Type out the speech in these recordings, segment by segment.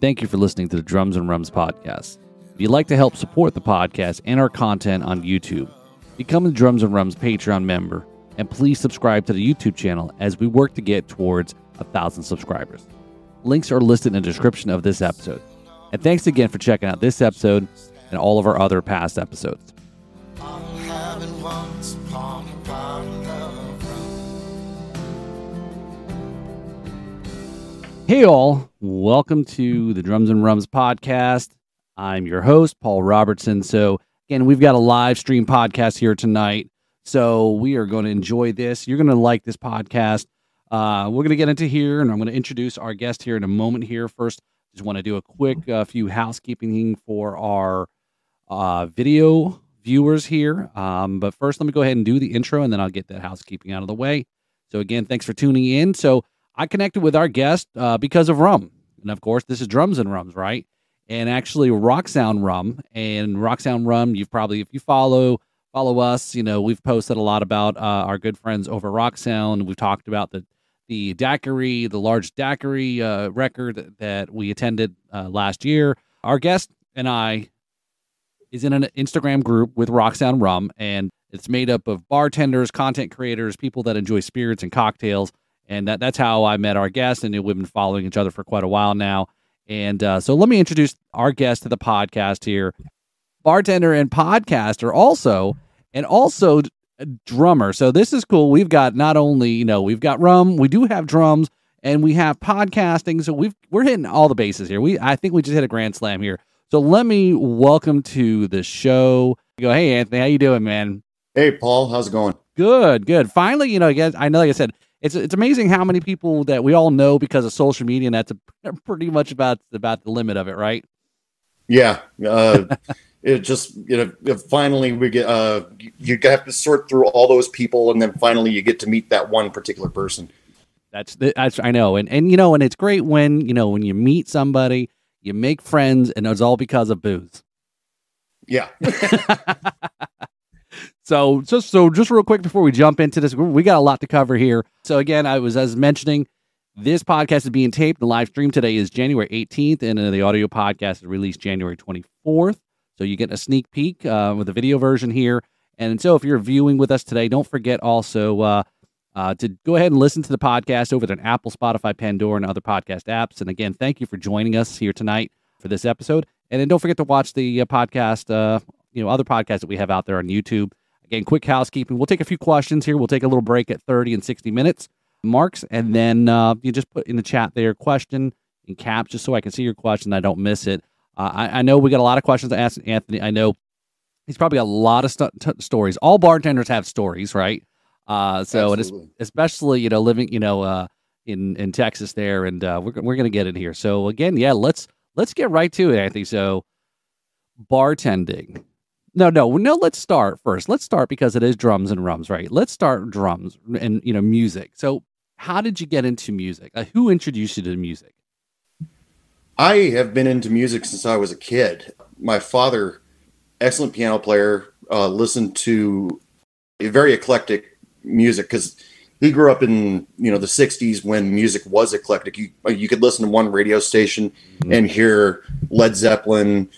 Thank you for listening to the Drums and Rums podcast. If you'd like to help support the podcast and our content on YouTube, become a Drums and Rums Patreon member and please subscribe to the YouTube channel as we work to get towards a thousand subscribers. Links are listed in the description of this episode. And thanks again for checking out this episode and all of our other past episodes. Hey, all. Welcome to the Drums and Rums podcast. I'm your host, Paul Robertson. So, again, we've got a live stream podcast here tonight. So, we are going to enjoy this. You're going to like this podcast. Uh, we're going to get into here, and I'm going to introduce our guest here in a moment here. First, just want to do a quick uh, few housekeeping for our uh, video viewers here. Um, but first, let me go ahead and do the intro, and then I'll get that housekeeping out of the way. So, again, thanks for tuning in. So, I connected with our guest uh, because of rum. And of course, this is Drums and Rums, right? And actually, Rock Sound Rum. And Rock Sound Rum, you've probably, if you follow, follow us, you know, we've posted a lot about uh, our good friends over Rock Sound. We've talked about the the daiquiri, the large daiquiri uh, record that we attended uh, last year. Our guest and I is in an Instagram group with Rock Sound Rum, and it's made up of bartenders, content creators, people that enjoy spirits and cocktails and that, that's how I met our guest. And we've been following each other for quite a while now. And uh, so let me introduce our guest to the podcast here, bartender and podcaster also, and also a drummer. So this is cool. We've got not only you know we've got rum, we do have drums, and we have podcasting. So we've we're hitting all the bases here. We I think we just hit a grand slam here. So let me welcome to the show. Go, hey Anthony, how you doing, man? Hey Paul, how's it going? Good, good. Finally, you know, I know, like I said, it's it's amazing how many people that we all know because of social media, and that's a, pretty much about about the limit of it, right? Yeah, uh, it just you know finally we get uh, you have to sort through all those people, and then finally you get to meet that one particular person. That's the, that's I know, and and you know, and it's great when you know when you meet somebody, you make friends, and it's all because of booze. Yeah. So just so just real quick before we jump into this, we got a lot to cover here. So again, I was as mentioning, this podcast is being taped. The live stream today is January 18th, and uh, the audio podcast is released January 24th. So you get a sneak peek uh, with the video version here. And so if you're viewing with us today, don't forget also uh, uh, to go ahead and listen to the podcast over on Apple, Spotify, Pandora, and other podcast apps. And again, thank you for joining us here tonight for this episode. And then don't forget to watch the uh, podcast, uh, you know, other podcasts that we have out there on YouTube. Again, quick housekeeping. We'll take a few questions here. We'll take a little break at 30 and 60 minutes marks, and then uh, you just put in the chat there question in caps just so I can see your question. I don't miss it. Uh, I, I, know we got a lot of questions to ask Anthony. I know he's probably got a lot of st- t- stories. All bartenders have stories, right? Uh, so and especially you know living you know uh, in in Texas there, and uh, we're we're gonna get it here. So again, yeah, let's let's get right to it, Anthony. So bartending no, no, no. Let's start first. Let's start because it is drums and rums, right? Let's start drums and you know music. So, how did you get into music? Uh, who introduced you to music? I have been into music since I was a kid. My father, excellent piano player, uh, listened to a very eclectic music because he grew up in you know the 60s when music was eclectic you, you could listen to one radio station mm-hmm. and hear led zeppelin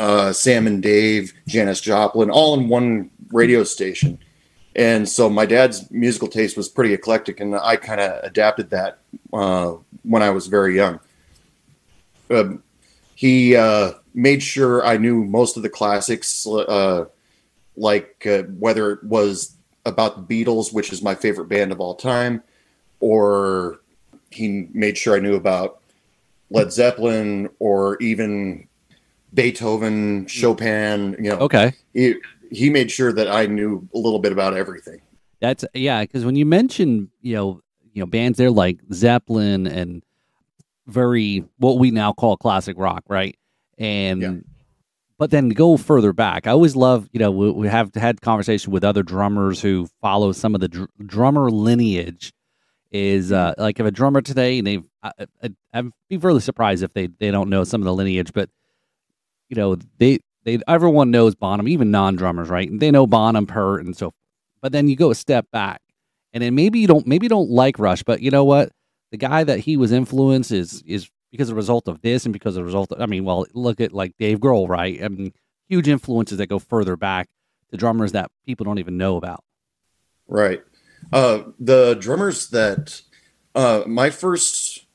uh, Sam and Dave, Janis Joplin, all in one radio station. And so my dad's musical taste was pretty eclectic, and I kind of adapted that uh, when I was very young. Uh, he made sure I knew most of the classics, uh, like uh, whether it was about the Beatles, which is my favorite band of all time, or he made sure I knew about Led Zeppelin, or even Beethoven, Chopin, you know. Okay. He, he made sure that I knew a little bit about everything. That's yeah, because when you mention you know you know bands there like Zeppelin and very what we now call classic rock, right? And yeah. but then go further back. I always love you know we, we have had conversation with other drummers who follow some of the dr- drummer lineage. Is uh, like if a drummer today, and they've I, I'd be really surprised if they they don't know some of the lineage, but you know, they they everyone knows Bonham, even non drummers, right? They know Bonham, Peart, and so. But then you go a step back, and then maybe you don't maybe you don't like Rush, but you know what? The guy that he was influenced is is because of the result of this and because of the result of, I mean, well, look at like Dave Grohl, right? I mean, huge influences that go further back to drummers that people don't even know about. Right. Uh, the drummers that uh, my first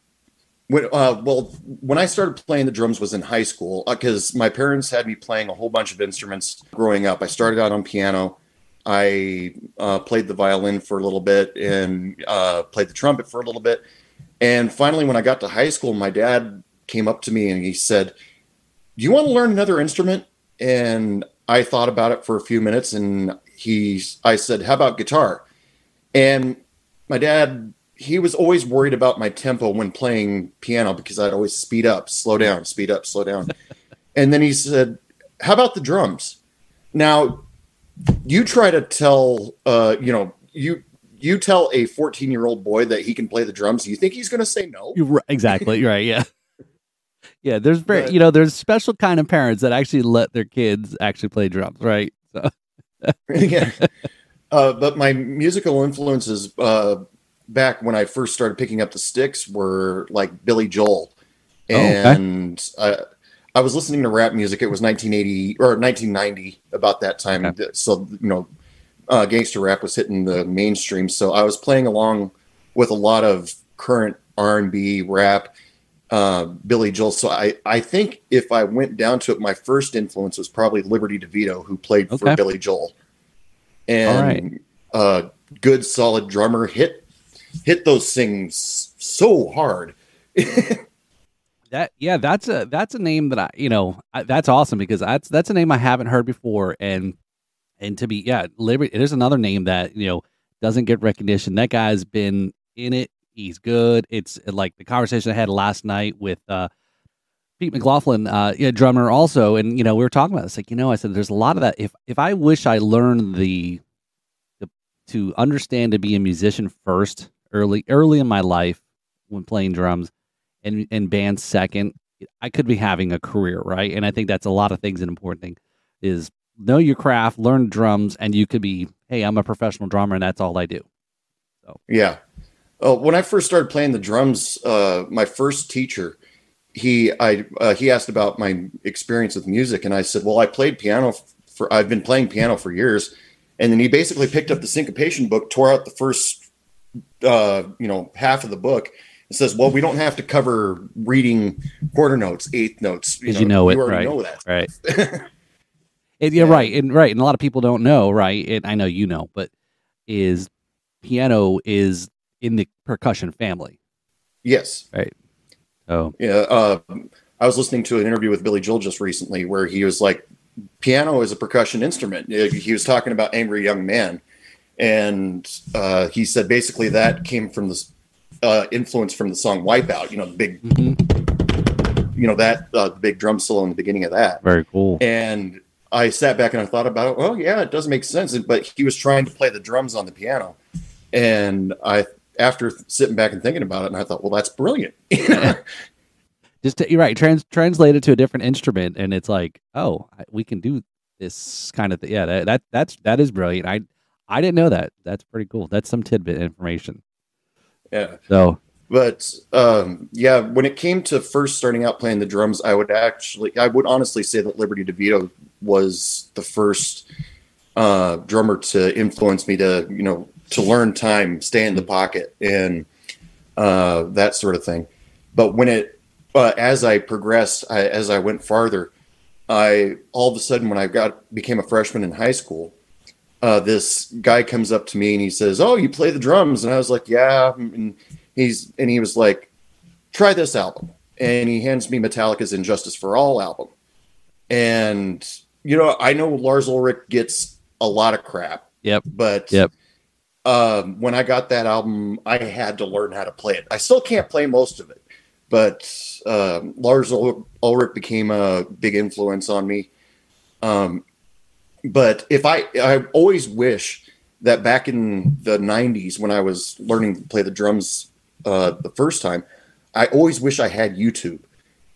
when uh, well when I started playing the drums was in high school because my parents had me playing a whole bunch of instruments growing up. I started out on piano. I uh, played the violin for a little bit and uh, played the trumpet for a little bit. And finally, when I got to high school, my dad came up to me and he said, "Do you want to learn another instrument?" And I thought about it for a few minutes, and he, I said, "How about guitar?" And my dad, he was always worried about my tempo when playing piano because I'd always speed up, slow down, speed up, slow down. and then he said, "How about the drums?" Now, you try to tell, uh, you know, you you tell a 14 year old boy that he can play the drums. You think he's going to say no? You're right, exactly. You're right. Yeah. Yeah, there's very, but, you know, there's special kind of parents that actually let their kids actually play drums, right? So, yeah. Uh, but my musical influences uh, back when I first started picking up the sticks were like Billy Joel, and oh, okay. I, I was listening to rap music. It was 1980 or 1990 about that time. Okay. So you know, uh, gangster rap was hitting the mainstream. So I was playing along with a lot of current R and B rap, uh, Billy Joel. So I, I think if I went down to it, my first influence was probably Liberty DeVito, who played okay. for Billy Joel, and a uh, good solid drummer hit hit those things so hard. that yeah, that's a that's a name that I you know I, that's awesome because that's that's a name I haven't heard before and and to be yeah, Liberty. There's another name that you know doesn't get recognition. That guy's been in it. He's good. It's like the conversation I had last night with uh, Pete McLaughlin, uh, yeah, drummer also, and you know we were talking about this. Like you know, I said there's a lot of that. If if I wish I learned the, the to understand to be a musician first early early in my life when playing drums, and and band second, I could be having a career, right? And I think that's a lot of things. An important thing is know your craft, learn drums, and you could be, hey, I'm a professional drummer, and that's all I do. So yeah. Oh, when I first started playing the drums, uh, my first teacher, he I uh, he asked about my experience with music, and I said, well, I played piano for I've been playing piano for years, and then he basically picked up the syncopation book, tore out the first, uh, you know, half of the book. It says, "Well, we don't have to cover reading quarter notes, eighth notes. You know, you know it, you already right? Know that, right?" It, yeah, right, and right, and a lot of people don't know, right? And I know you know, but is piano is in the percussion family. Yes. Right. Oh. Yeah. Uh, I was listening to an interview with Billy Joel just recently where he was like, piano is a percussion instrument. He was talking about Angry Young Man. And uh, he said basically that came from the uh, influence from the song Wipeout, you know, the big, mm-hmm. you know, that uh, the big drum solo in the beginning of that. Very cool. And I sat back and I thought about it. Well, yeah, it does make sense. But he was trying to play the drums on the piano, and I, after sitting back and thinking about it, and I thought, well, that's brilliant. Just to, you're right. Trans translate it to a different instrument, and it's like, oh, we can do this kind of thing. Yeah, that, that that's that is brilliant. I I didn't know that. That's pretty cool. That's some tidbit information. Yeah. So but um, yeah, when it came to first starting out playing the drums, I would actually, I would honestly say that Liberty DeVito was the first uh, drummer to influence me to, you know, to learn time, stay in the pocket, and uh, that sort of thing. But when it, uh, as I progressed, I, as I went farther, I all of a sudden when I got became a freshman in high school, uh, this guy comes up to me and he says, "Oh, you play the drums?" And I was like, "Yeah." And he's and he was like, try this album. And he hands me Metallica's "And Justice for All album. And you know, I know Lars Ulrich gets a lot of crap. Yep. But yep. Um, when I got that album, I had to learn how to play it. I still can't play most of it, but um, Lars Ulrich became a big influence on me. Um, but if I, I always wish that back in the 90s when I was learning to play the drums uh, the first time, I always wish I had YouTube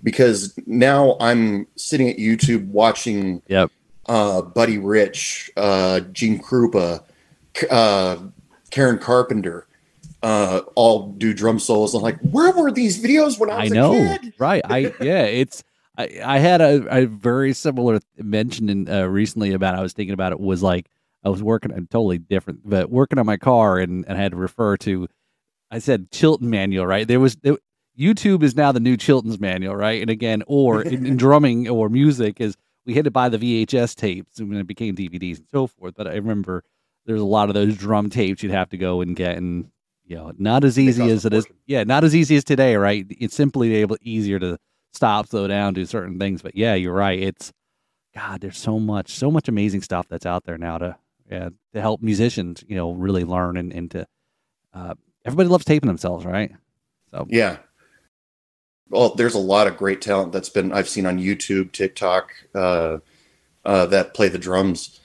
because now I'm sitting at YouTube watching yep. uh, Buddy Rich, uh, Gene Krupa, uh, Karen Carpenter, uh, all do drum solos. I'm like, where were these videos when I was I know, a kid? right? I yeah, it's I, I had a, a very similar mention in, uh, recently about. I was thinking about it was like I was working I'm totally different, but working on my car and, and I had to refer to. I said Chilton manual, right? There was there, YouTube is now the new Chilton's manual, right? And again, or in, in drumming or music is we had to buy the VHS tapes when it became DVDs and so forth. But I remember there's a lot of those drum tapes you'd have to go and get, and you know, not as easy as it is. Yeah, not as easy as today, right? It's simply able easier to stop, slow down, do certain things. But yeah, you're right. It's God, there's so much, so much amazing stuff that's out there now to yeah, to help musicians, you know, really learn and, and to uh, everybody loves taping themselves, right? So Yeah. Well, there's a lot of great talent that's been I've seen on YouTube, TikTok, uh, uh, that play the drums,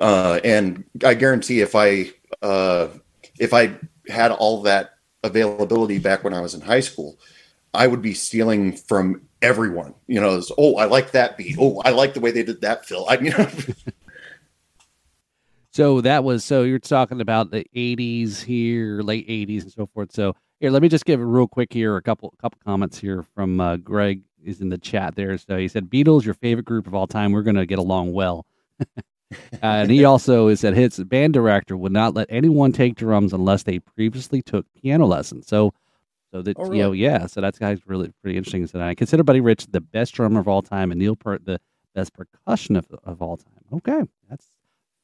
uh, and I guarantee if I uh, if I had all that availability back when I was in high school, I would be stealing from everyone. You know, it's, oh, I like that beat. Oh, I like the way they did that fill. I, you know, So that was so you're talking about the 80s here, late 80s and so forth. So here, let me just give a real quick here a couple couple comments here from uh, Greg is in the chat there. So he said Beatles your favorite group of all time. We're going to get along well. uh, and he also is said his band director would not let anyone take drums unless they previously took piano lessons. So so that Oh, you know yeah, so that's guy's really pretty interesting. So I consider Buddy Rich the best drummer of all time and Neil Peart the best percussion of, of all time. Okay, that's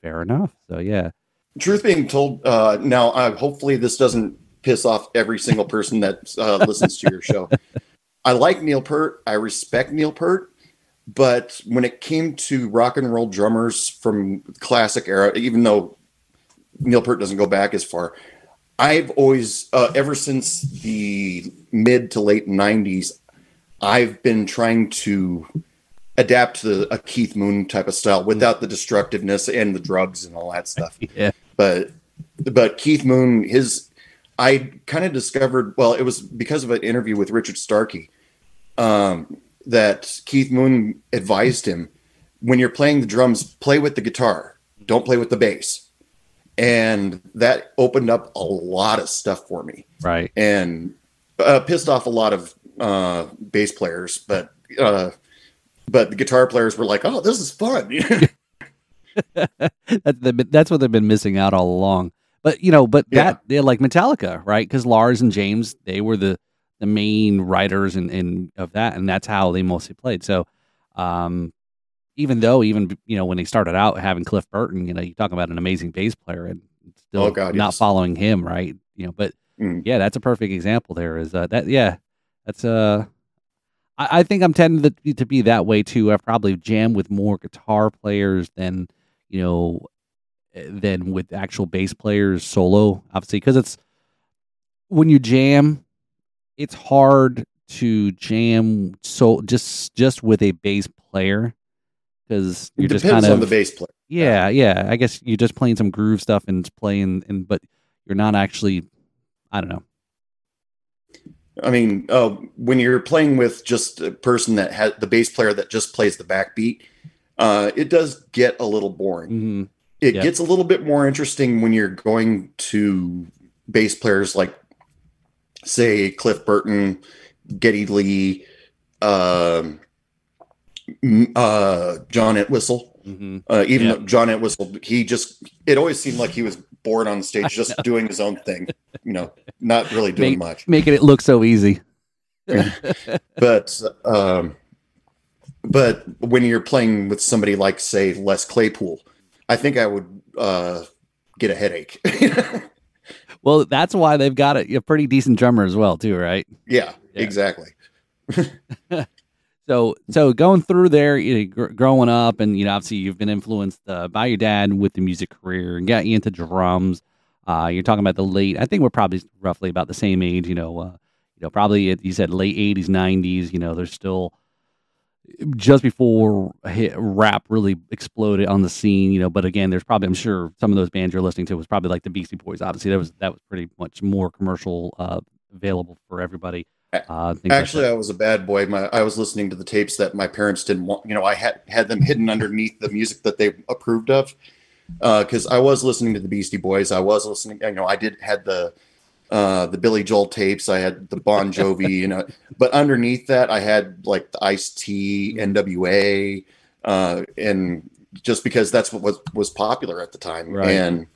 fair enough. So yeah. truth being told, uh, now uh, hopefully this doesn't piss off every single person that uh, listens to your show. I like Neil Peart. I respect Neil Peart. But when it came to rock and roll drummers from classic era, even though Neil Peart doesn't go back as far, I've always, uh, ever since the mid to late '90s, I've been trying to adapt to a Keith Moon type of style without the destructiveness and the drugs and all that stuff. Yeah. but but Keith Moon, his I kind of discovered well, it was because of an interview with Richard Starkey um, that Keith Moon advised him when you're playing the drums, play with the guitar, don't play with the bass, and that opened up a lot of stuff for me Right. and uh, pissed off a lot of uh, bass players, but. Uh, but the guitar players were like, "Oh, this is fun." that's what they've been missing out all along. But you know, but Yeah. that they're like Metallica, right? Because Lars and James, they were the the main writers and and of that, and that's how they mostly played. So, um, even though even you know when they started out having Cliff Burton, you know, you talk about an amazing bass player and still Oh, God, not yes. following him, right? You know, but Mm. yeah, that's a perfect example. There is uh, that. Yeah, that's uh I, I think I'm tending to, to be that way too. I've probably jammed with more guitar players than you know eh, than with actual bass players solo. Obviously, because it's when you jam, it's hard to jam so just just with a bass player because you're just depends kind of on the bass player. yeah, yeah. I guess you're just playing some groove stuff and playing, and but you're not actually. I don't know. I mean, uh, when you're playing with just a person that has the bass player that just plays the backbeat, uh, it does get a little boring. hmm It Yeah. gets a little bit more interesting when you're going to bass players like, say, Cliff Burton, Geddy Lee, um, uh, John Entwistle. hmm Uh, even Yeah. though John Entwistle, he just, it always seemed like he was bored on stage, just doing his own thing, you know, not really doing Make- much. Making it look so easy. but um, but when you're playing with somebody like say Les Claypool, I think I would uh, get a headache. Well, that's why they've got a, a pretty decent drummer as well, too, right? yeah, Yeah. exactly. So, so going through there, you know, gr- growing up, and you know, obviously you've been influenced uh, by your dad with the music career and got you into drums. Uh, you're talking about the late. I think we're probably roughly about the same age. You know, uh, you know, probably at- you said late '80s, '90s. You know, there's still just before rap really exploded on the scene. You know, but again, there's probably I'm sure some of those bands you're listening to was probably like the Beastie Boys. Obviously, that was that was pretty much more commercial, uh, available for everybody. Uh, like Actually. I was a bad boy. My I was listening to the tapes that my parents didn't want. You know, I had had them hidden underneath the music that they approved of. Because I was listening to the Beastie Boys. I was listening. You know, I did had the uh, the Billy Joel tapes. I had the Bon Jovi, you know, but underneath that, I had like the Ice T, NWA, uh, and just because that's what was was popular at the time, Right. and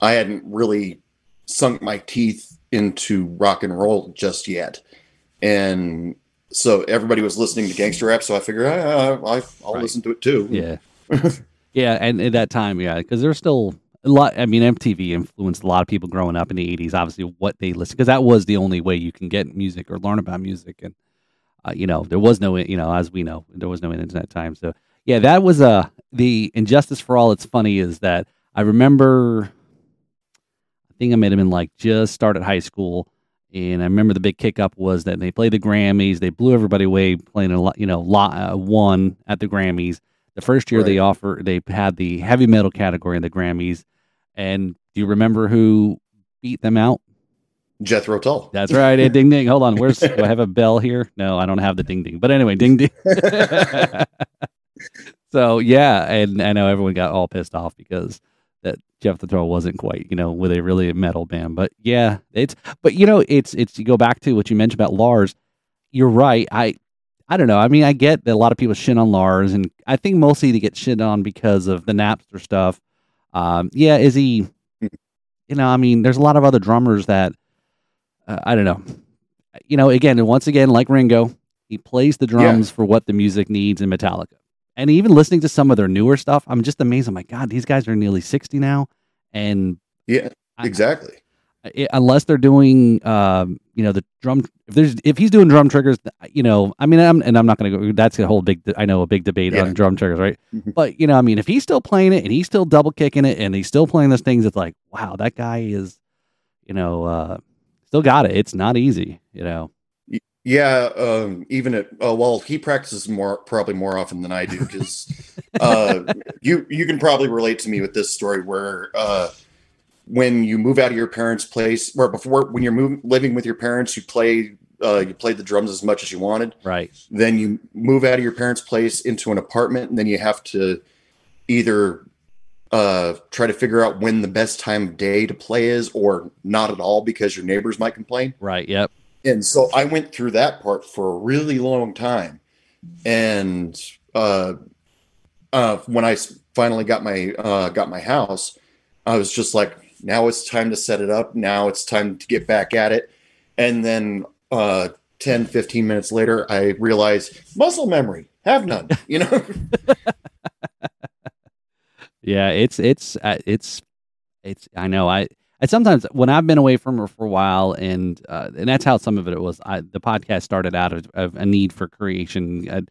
I hadn't really sunk my teeth into rock and roll just yet, and so everybody was listening to gangster rap. So I figured ah, I, I'll Right. listen to it too. Yeah. yeah, and at that time, yeah, because there's still a lot. I mean, MTV influenced a lot of people growing up in the '80s. Obviously, what they listen because that was the only way you can get music or learn about music, and uh, you know, there was no, you know, as we know, there was no internet time. So yeah, that was uh, the and justice for all. It's funny is that I remember. I think I might have been like just started high school. And I remember the big kick up was that they played the Grammys. They blew everybody away playing a lot, you know, lot, uh, one at the Grammys. The first year they Right. offer they had the heavy metal category in the Grammys. And do you remember who beat them out? Jethro Tull. That's right. eh, ding ding. Hold on. Where's do I have a bell here? No, I don't have the ding ding. But anyway, ding ding. so yeah, and I know everyone got all pissed off because that Jeff the Throw wasn't quite, you know, with a really metal band. But yeah, it's but you know, it's it's you go back to what you mentioned about Lars. You're right. I I don't know. I mean, I get that a lot of people shit on Lars, and I think mostly they get shit on because of the Napster stuff. Um, yeah, is he? You know, I mean, there's a lot of other drummers that uh, I don't know. You know, again, once again, like Ringo, he plays the drums for what the music needs in Metallica. And even listening to some of their newer stuff, I'm just amazed. I'm like, God, these guys are nearly 60 now, and Yeah, exactly. i unless they're doing, um, you know, the drum. If there's if he's doing drum triggers, you know, I mean, I'm, and I'm not going to go. That's a whole big. I know a big debate Yeah. on drum triggers, right? Mhm. But you know, I mean, if he's still playing it and he's still double kicking it and he's still playing those things, it's like, wow, that guy is, you know, uh, still got it. It's not easy, you know. Yeah, um, even at uh, well, he practices more probably more often than I do because uh, you you can probably relate to me with this story where uh, when you move out of your parents' place, or before when you're moving living with your parents, you play uh, you played the drums as much as you wanted. Right. Then you move out of your parents' place into an apartment, and then you have to either uh, try to figure out when the best time of day to play is, or not at all because your neighbors might complain Right. Yep. And so I went through that part for a really long time, and uh, uh, when I finally got my uh, got my house, I was just like, now it's time to set it up. Now it's time to get back at it, and then uh, 10, 15 minutes later, I realized muscle memory, have none. You know, Yeah. It's it's uh, it's it's. I know. I. Sometimes when I've been away from her for a while, and uh, and that's how some of it was. I, the podcast started out of, of a need for creation. A,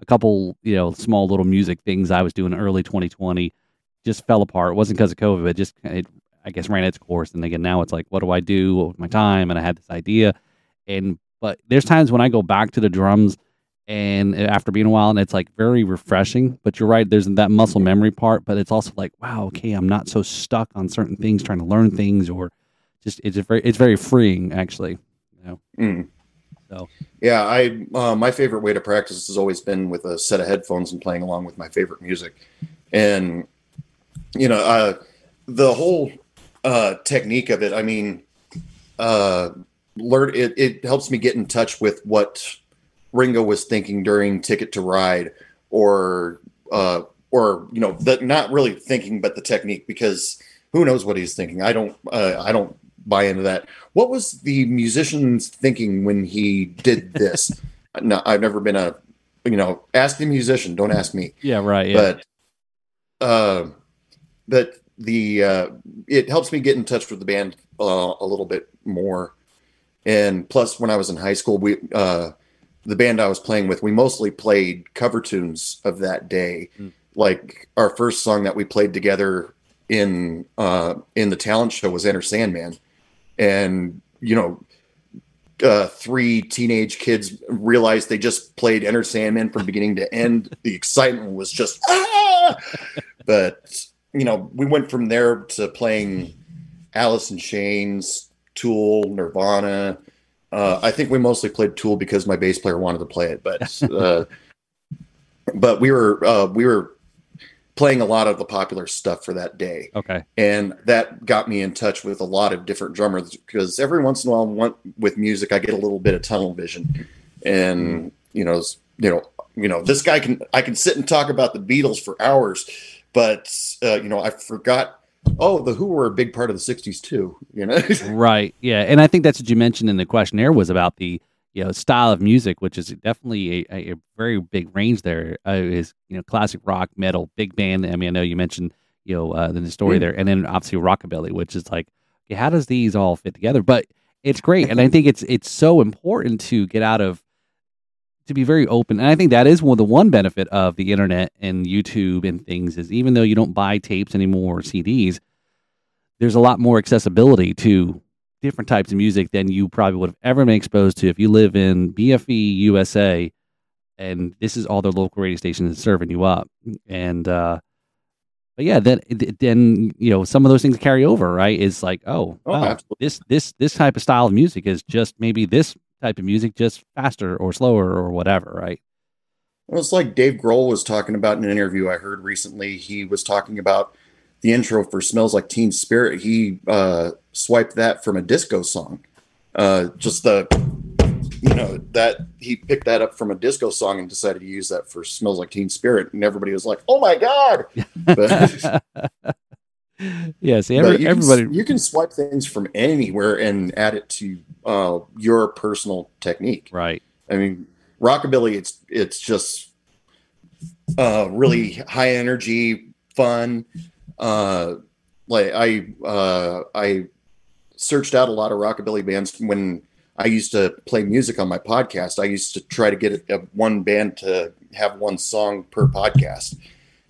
a couple, you know, small little music things I was doing early 2020 just fell apart. It wasn't because of COVID. It just it, I guess ran its course. And again, now it's like, what do I do with my time? And I had this idea, and but there's times when I go back to the drums, and after being a while, and it's like very refreshing. But you're right, there's that muscle memory part, but it's also like, wow, okay, I'm not so stuck on certain things, trying to learn things, or just it's very it's very freeing actually. You know, Mm. So. yeah, I uh, my favorite way to practice has always been with a set of headphones and playing along with my favorite music, and you know, uh, the whole uh, technique of it. I mean, uh, learn it. It helps me get in touch with what Ringo was thinking during Ticket to Ride, or uh, or you know, the, not really thinking, but the technique because who knows what he's thinking. I don't. Uh, I don't buy into that. What was the musician's thinking when he did this? no, I've never been a, you know, ask the musician. Don't ask me. yeah, right, yeah, But, uh, but the uh, it helps me get in touch with the band uh, a little bit more. And plus, when I was in high school, we uh, the band I was playing with, we mostly played cover tunes of that day. Mm. Like our first song that we played together in uh, in the talent show was Enter Sandman, and you know, uh, three teenage kids realized they just played Enter Sandman from beginning to end. The excitement was just ah! But you know, we went from there to playing Alice in Chains, Tool, Nirvana. Uh, I think we mostly played Tool because my bass player wanted to play it, but uh, but we were uh, we were playing a lot of the popular stuff for that day. Okay. And that got me in touch with a lot of different drummers because every once in a while, one, with music, I get a little bit of tunnel vision, and you know, you know, you know, this guy can I can sit and talk about the Beatles for hours, but uh, you know, I forgot. Oh, the Who were a big part of the '60s too. You know, right? Yeah, and I think that's what you mentioned in the questionnaire was about the you know style of music, which is definitely a, a very big range. There uh, is you know classic rock, metal, big band. I mean, I know you mentioned you know uh, the story mm. there, and then obviously rockabilly, which is like, okay, how does these all fit together? But it's great, and I think it's it's so important to get out of to be very open. And I think that is one of the one benefit of the internet and YouTube and things is even though you don't buy tapes anymore or CDs, there's a lot more accessibility to different types of music than you probably would have ever been exposed to if you live in BFE USA and this is all their local radio stations serving you up. And uh but yeah, then then you know some of those things carry over, right? It's like, oh, oh wow, this this this type of style of music is just maybe this type of music, just faster or slower or whatever, right? Well, it's like Dave Grohl was talking about in an interview I heard recently. He was talking about the intro for "Smells Like Teen Spirit." He uh, swiped that from a disco song. Uh, just the, you know, that he picked that up from a disco song and decided to use that for "Smells Like Teen Spirit," and everybody was like, "Oh my god!" But, yes, every, you everybody. Can, you can swipe things from anywhere and add it to uh, your personal technique. Right. I mean, rockabilly. It's it's just uh, really high energy, fun. Uh, like I uh, I searched out a lot of rockabilly bands when I used to play music on my podcast. I used to try to get a, one band to have one song per podcast.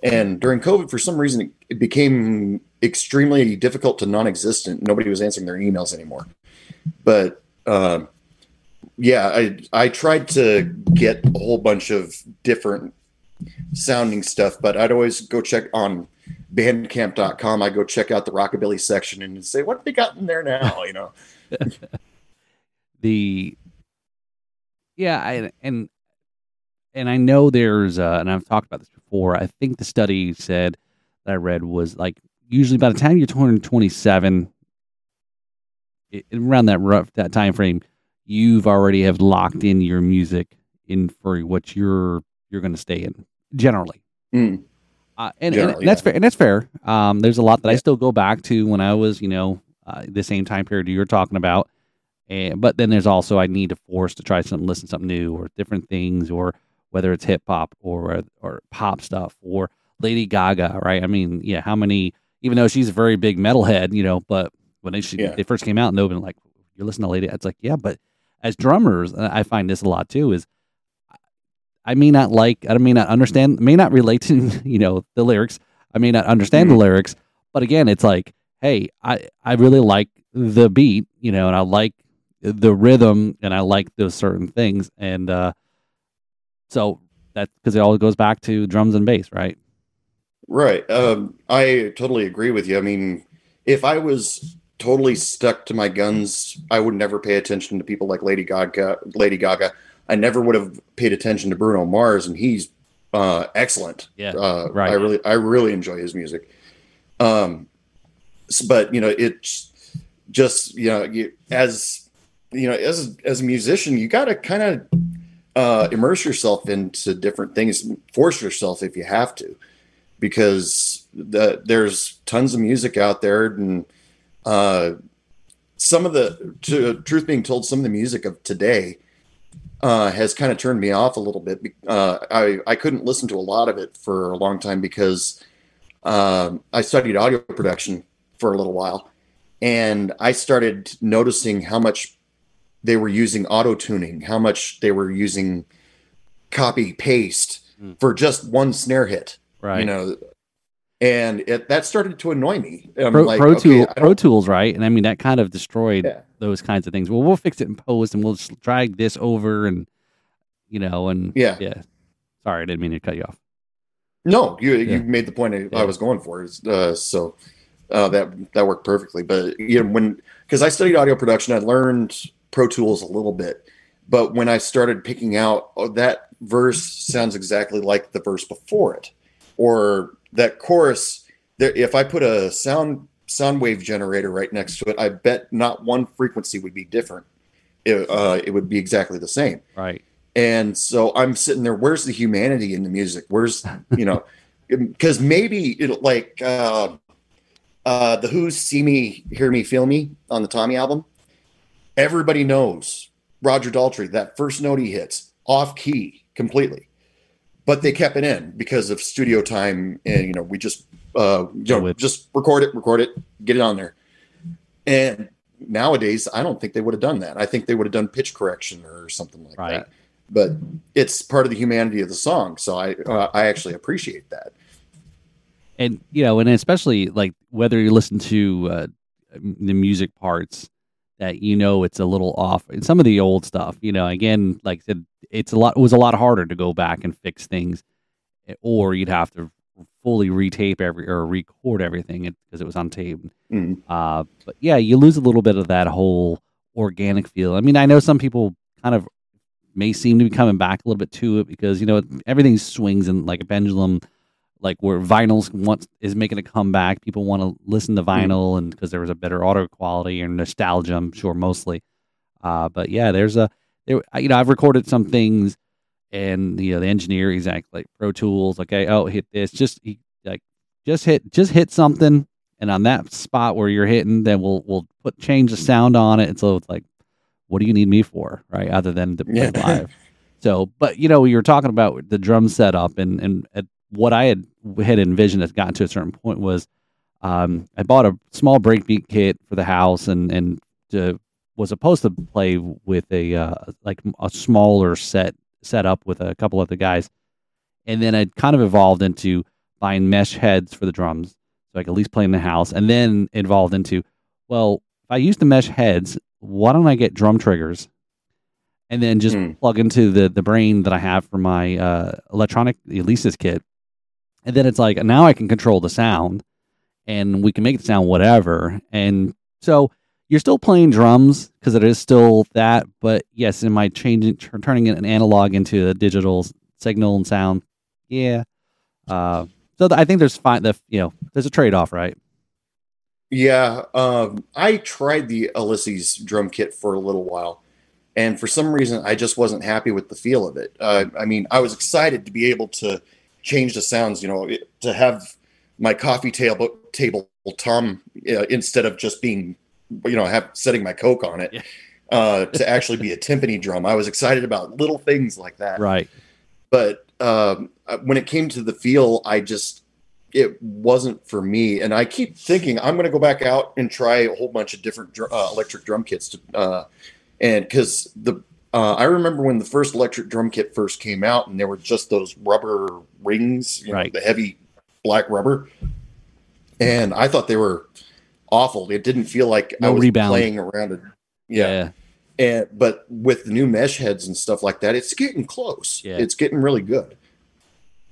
And during COVID, for some reason, it became extremely difficult to non-existent. Nobody was answering their emails anymore. But uh, yeah, I I tried to get a whole bunch of different sounding stuff, but I'd always go check on bandcamp.com. I go check out the rockabilly section and say, what have they got in there now? You know, the, yeah. I, and, and I know there's, uh, and I've talked about this before. I think the study said that I read was like usually by the time you're 227, it, around that rough that time frame, you've already have locked in your music in for what you're you're going to stay in generally. Mm. Uh, and, generally, and, that's yeah. fair. And that's fair. Um, there's a lot that yeah. I still go back to when I was, you know, uh, the same time period you were talking about. And but then there's also I need to force to try something, listen to something new or different things, or whether it's hip hop or or pop stuff or Lady Gaga, right? I mean, yeah, how many even though she's a very big metalhead, you know, but when they, she, yeah. they first came out and they've been like, you're listening to Lady, it's like, yeah, but as drummers, I find this a lot too, is I may not like, I may not understand, may not relate to, you know, the lyrics. I may not understand mm-hmm. the lyrics, but again, it's like, hey, I, I really like the beat, you know, and I like the rhythm and I like those certain things. And, uh, so that, cause it all goes back to drums and bass, right? Right. Um, I totally agree with you. I mean, if I was totally stuck to my guns, I would never pay attention to people like Lady Gaga. Lady Gaga. I never would have paid attention to Bruno Mars, and he's uh, excellent. Yeah, uh, right. I really, I really enjoy his music. Um, but you know, it's just you know, you, as you know, as as a musician, you got to kind of uh, immerse yourself into different things, force yourself if you have to because the, there's tons of music out there and uh, some of the to, truth being told some of the music of today uh, has kind of turned me off a little bit uh, I, I couldn't listen to a lot of it for a long time because um, i studied audio production for a little while and i started noticing how much they were using auto tuning how much they were using copy paste mm. for just one snare hit right? You know, and it that started to annoy me. I'm Pro, like, Pro, okay, Tool, Pro Tools, right? And I mean that kind of destroyed yeah. those kinds of things. Well, we'll fix it in post, and we'll just drag this over, and you know, and yeah, yeah. Sorry, I didn't mean to cut you off. No, you yeah. you made the point I, yeah. I was going for. Uh, so uh, that that worked perfectly. But you know, when because I studied audio production, I learned Pro Tools a little bit. But when I started picking out, oh, that verse sounds exactly like the verse before it or that chorus. There, if I put a sound sound wave generator right next to it, I bet not one frequency would be different. It, uh, it would be exactly the same. Right. And so I'm sitting there. Where's the humanity in the music? Where's you know? Because maybe it like uh, uh, the Who's "See Me, Hear Me, Feel Me" on the Tommy album. Everybody knows Roger Daltrey. That first note he hits off key completely, but they kept it in because of studio time, and you know we just uh, you know just record it, record it, get it on there. And nowadays, I don't think they would have done that. I think they would have done pitch correction or something like right. that. But it's part of the humanity of the song, so I uh, I actually appreciate that and you know, and especially like whether you listen to uh, the music parts that you know it's a little off. And some of the old stuff, you know, again, like I said, it's a lot. It was a lot harder to go back and fix things, eh, or you'd have to fully retape every or record everything because it was on tape. Mm. Uh, but yeah, you lose a little bit of that whole organic feel. I mean, I know some people kind of may seem to be coming back a little bit to it because you know everything swings in like a pendulum like where vinyls wants is making a comeback. People want to listen to hmm. vinyl, mm. and because there was a better audio quality and nostalgia, I'm sure mostly. Uh, but yeah, there's a there. You know, I've recorded some things, and you know, the engineer exactly like Pro Tools. Okay, oh, hit this. Just he, like just hit just hit something, and on that spot where you're hitting, then we'll we'll put change the sound on it. And so it's like, what do you need me for, right? Other than to play yeah. live. So, but you know, you were talking about the drum setup, and and at what I had had envisioned has gotten to a certain point was um, I bought a small breakbeat kit for the house and and to, was supposed to play with a uh, like a smaller set set up with a couple of the guys, and then it kind of evolved into buying mesh heads for the drums so I could at least play in the house, and then evolved into well if I use the mesh heads, why don't I get drum triggers? And then just mm. plug into the the brain that I have for my uh, electronic Alesis kit and then it's like now I can control the sound, and we can make the sound whatever. And so you're still playing drums because it is still that. But yes, am I changing, turning an analog into a digital signal and sound? Yeah. Uh, so I think there's fine. The you know there's a trade off, right? Yeah. Um, I tried the Alesis drum kit for a little while, and for some reason I just wasn't happy with the feel of it. Uh, I mean, I was excited to be able to change the sounds. You know, to have my coffee table table tom uh, instead of just being, you know, have setting my coke on it. Yeah. uh, to actually be a timpani drum. I was excited about little things like that. Right. But um, when it came to the feel, I just it wasn't for me. And I keep thinking I'm going to go back out and try a whole bunch of different uh, electric drum kits to, uh, and because the uh, I remember when the first electric drum kit first came out, and there were just those rubber rings, you right. know, the heavy black rubber, and I thought they were awful. It didn't feel like no I was rebound. playing around it. Yeah. yeah. And but with the new mesh heads and stuff like that, it's getting close. Yeah. It's getting really good.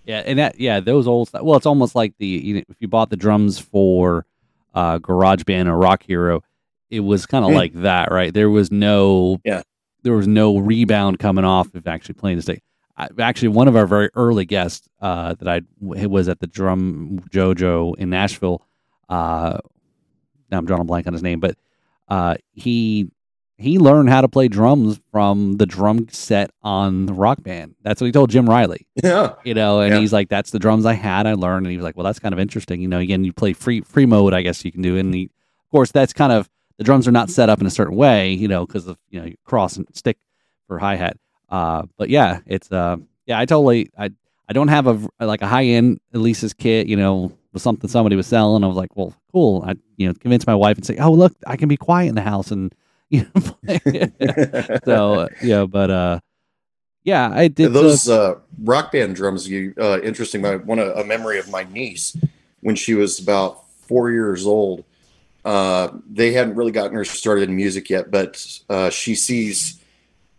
Yeah, and that yeah, those old well, it's almost like the you know, if you bought the drums for uh GarageBand or Rock Hero, it was kind of mm. like that, right? There was no yeah there was no rebound coming off of actually playing the state. I, actually, one of our very early guests uh, that I was at the Drum Jojo in Nashville. Uh, now I'm drawing a blank on his name, but uh, he he learned how to play drums from the drum set on the rock band. That's what he told Jim Riley. Yeah. You know, and yeah. he's like, that's the drums I had. I learned. And he was like, well, that's kind of interesting. You know, again, you play free free mode, I guess you can do. And he, of course, that's kind of the drums are not set up in a certain way, you know, because of you know cross and stick for hi hat. Uh, but yeah, it's uh, yeah, I totally I I don't have a like a high end Alesis kit, you know, with something somebody was selling. I was like, well, cool. I you know convince my wife and say, oh look, I can be quiet in the house and you know, so yeah, but uh, yeah, I did those uh, rock band drums. You uh, interesting. I one a memory of my niece when she was about four years old uh, they hadn't really gotten her started in music yet, but uh, she sees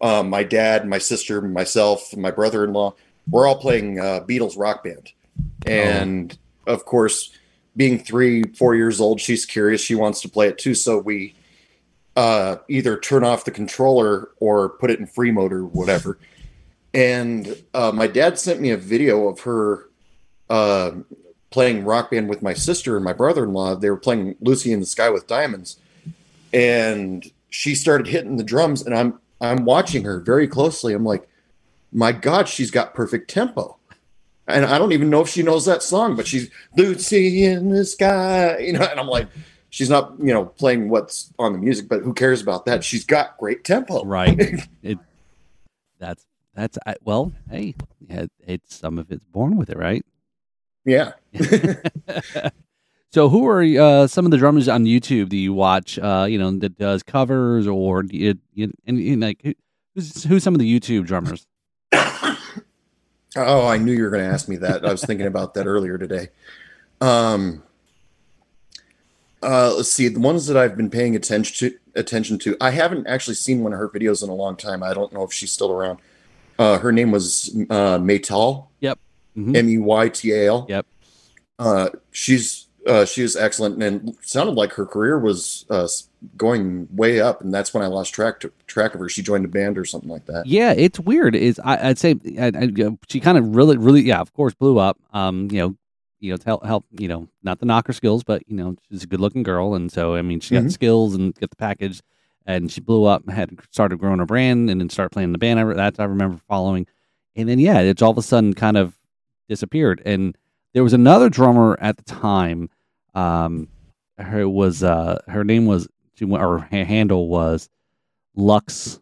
uh, my dad, my sister, myself, my brother-in-law. We're all playing uh, Beatles rock band, and oh. of course, being three, four years old, she's curious. She wants to play it too. So we uh, either turn off the controller or put it in free mode or whatever. And my dad sent me a video of her playing rock band with my sister and my brother-in-law. They were playing Lucy in the Sky with Diamonds, and she started hitting the drums, and I'm I'm watching her very closely. I'm like, my God, she's got perfect tempo. And I don't even know if she knows that song, but she's Lucy in the sky, you know. And I'm like, she's not, you know, playing what's on the music, but who cares about that? She's got great tempo, right? it, that's that's I, well, hey, it's some of it's born with it, right? Yeah. so, who are uh, some of the drummers on YouTube that you watch? Uh, you know, that does covers or you, you, and, and like who's who's some of the YouTube drummers? oh, I knew you were going to ask me that. I was thinking about that earlier today. Um, uh, let's see the ones that I've been paying attention to. Attention to. I haven't actually seen one of her videos in a long time. I don't know if she's still around. Uh, her name was uh, Meytal. Yep. Mm-hmm. M E Y T A L. Yep. Uh, she's uh, she was excellent, and sounded like her career was uh, going way up. And that's when I lost track to, track of her. She joined a band or something like that. Yeah, it's weird. Is I, would say I, I, she kind of really, really, yeah, of course, blew up. Um, you know, you know, to help, help, you know, not the knocker skills, but you know, she's a good looking girl, and so I mean, she got mm-hmm. skills and got the package, and she blew up, had started growing her brand, and then started playing the band. I, that I remember following, and then yeah, it's all of a sudden kind of disappeared. And there was another drummer at the time. Um, her was uh, her name was she or her handle was Lux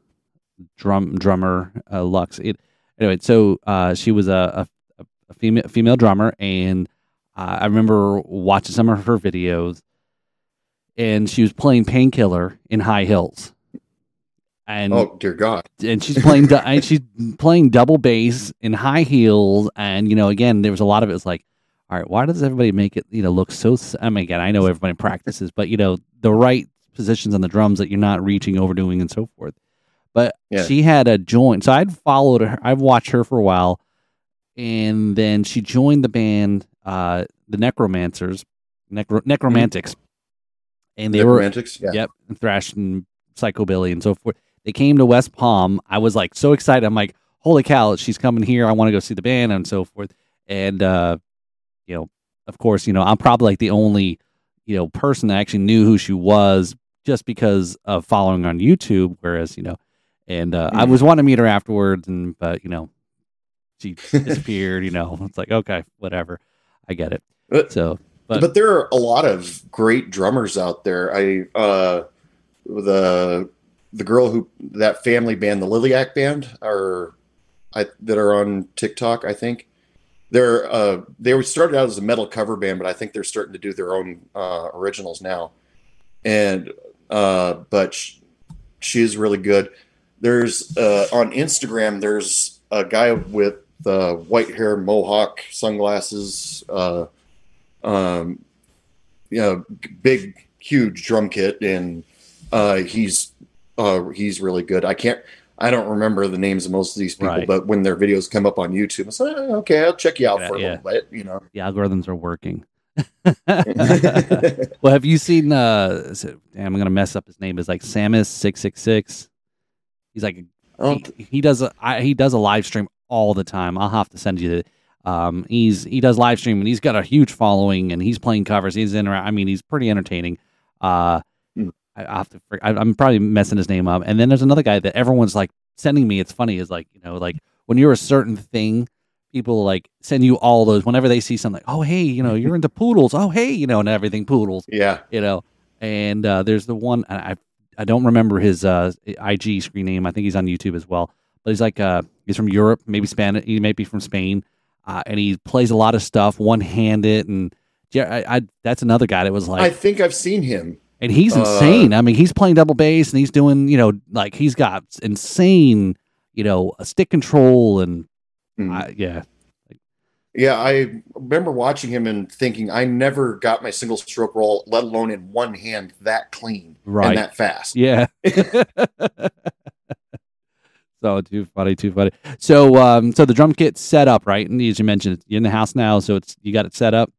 drum drummer uh, Lux. It anyway. So uh, she was a, a, a female female drummer, and uh, I remember watching some of her videos, and she was playing Painkiller in high heels. And oh dear God! And she's playing and she's playing double bass in high heels, and you know, again, there was a lot of it was like, all right, why does everybody make it you know look so? I mean, again, I know everybody practices, but you know, the right positions on the drums that you're not reaching, overdoing, and so forth. But yeah. she had a joint, so I'd followed her. I've watched her for a while, and then she joined the band, uh, the Necromancers, Necro- Nekromantix, mm-hmm. and they Nekromantix, were yeah. yep, and thrash and psychobilly and so forth. They came to West Palm. I was like so excited. I'm like, holy cow, she's coming here. I want to go see the band and so forth. And uh, you know, of course, you know, I'm probably like the only, you know, person that actually knew who she was just because of following on YouTube. Whereas, you know, and uh, mm-hmm. I was wanting to meet her afterwards, and but you know, she disappeared. you know, it's like okay, whatever. I get it. But, so, but, but there are a lot of great drummers out there. I uh, the the girl who that family band, the Liliac band, are I, that are on TikTok. I think they're uh, they were started out as a metal cover band, but I think they're starting to do their own uh, originals now. And uh, but she, is really good. There's uh, on Instagram. There's a guy with the white hair, mohawk, sunglasses, uh, um, you know, big, huge drum kit, and uh, he's uh, he's really good. I can't. I don't remember the names of most of these people, right. but when their videos come up on YouTube, I say, oh, okay, I'll check you out yeah, for a yeah. little bit. You know, the algorithms are working. well, have you seen? Uh, damn, I'm gonna mess up his name. Is like Samus six six six. He's like he, he, does a I, he does a live stream all the time. I'll have to send you the. Um, he's he does live stream and he's got a huge following and he's playing covers. He's in. I mean, he's pretty entertaining. Uh, I, have to. I'm probably messing his name up. And then there's another guy that everyone's like sending me. It's funny. Is like you know like when you're a certain thing, people like send you all those whenever they see something. Like, oh hey, you know you're into poodles. Oh hey, you know and everything poodles. Yeah. You know. And uh, there's the one I I don't remember his uh, IG screen name. I think he's on YouTube as well. But he's like uh, he's from Europe, maybe Spanish. He may be from Spain, uh, and he plays a lot of stuff one handed. And yeah, I, I, that's another guy that was like I think I've seen him and he's uh, insane. Uh, I mean, he's playing double bass and he's doing, you know, like he's got insane, you know, stick control and mm. yeah. Yeah, I remember watching him and thinking I never got my single stroke roll, let alone in one hand, that clean right. and that fast. Yeah. so too funny, too funny. So, um, so the drum kit's set up, right? And as you mentioned, you're in the house now, so it's you got it set up.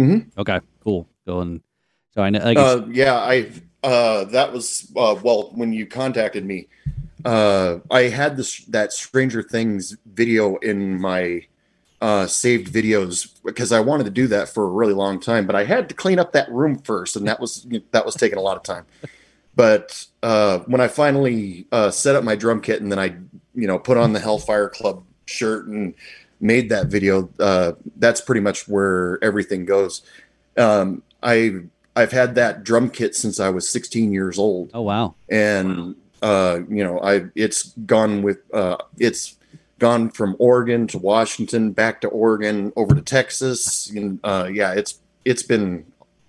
Mm-hmm. Okay, cool. Going so I know. Like uh, yeah, I uh, that was uh, well when you contacted me. Uh, I had this that Stranger Things video in my uh, saved videos because I wanted to do that for a really long time, but I had to clean up that room first, and that was that was taking a lot of time. But uh, when I finally uh, set up my drum kit and then I, you know, put on the Hellfire Club shirt and made that video, uh, that's pretty much where everything goes. Um, I I've had that drum kit since I was 16 years old. Oh wow! And uh, you know, I it's gone with uh, it's gone from Oregon to Washington, back to Oregon, over to Texas. And uh, yeah, it's it's been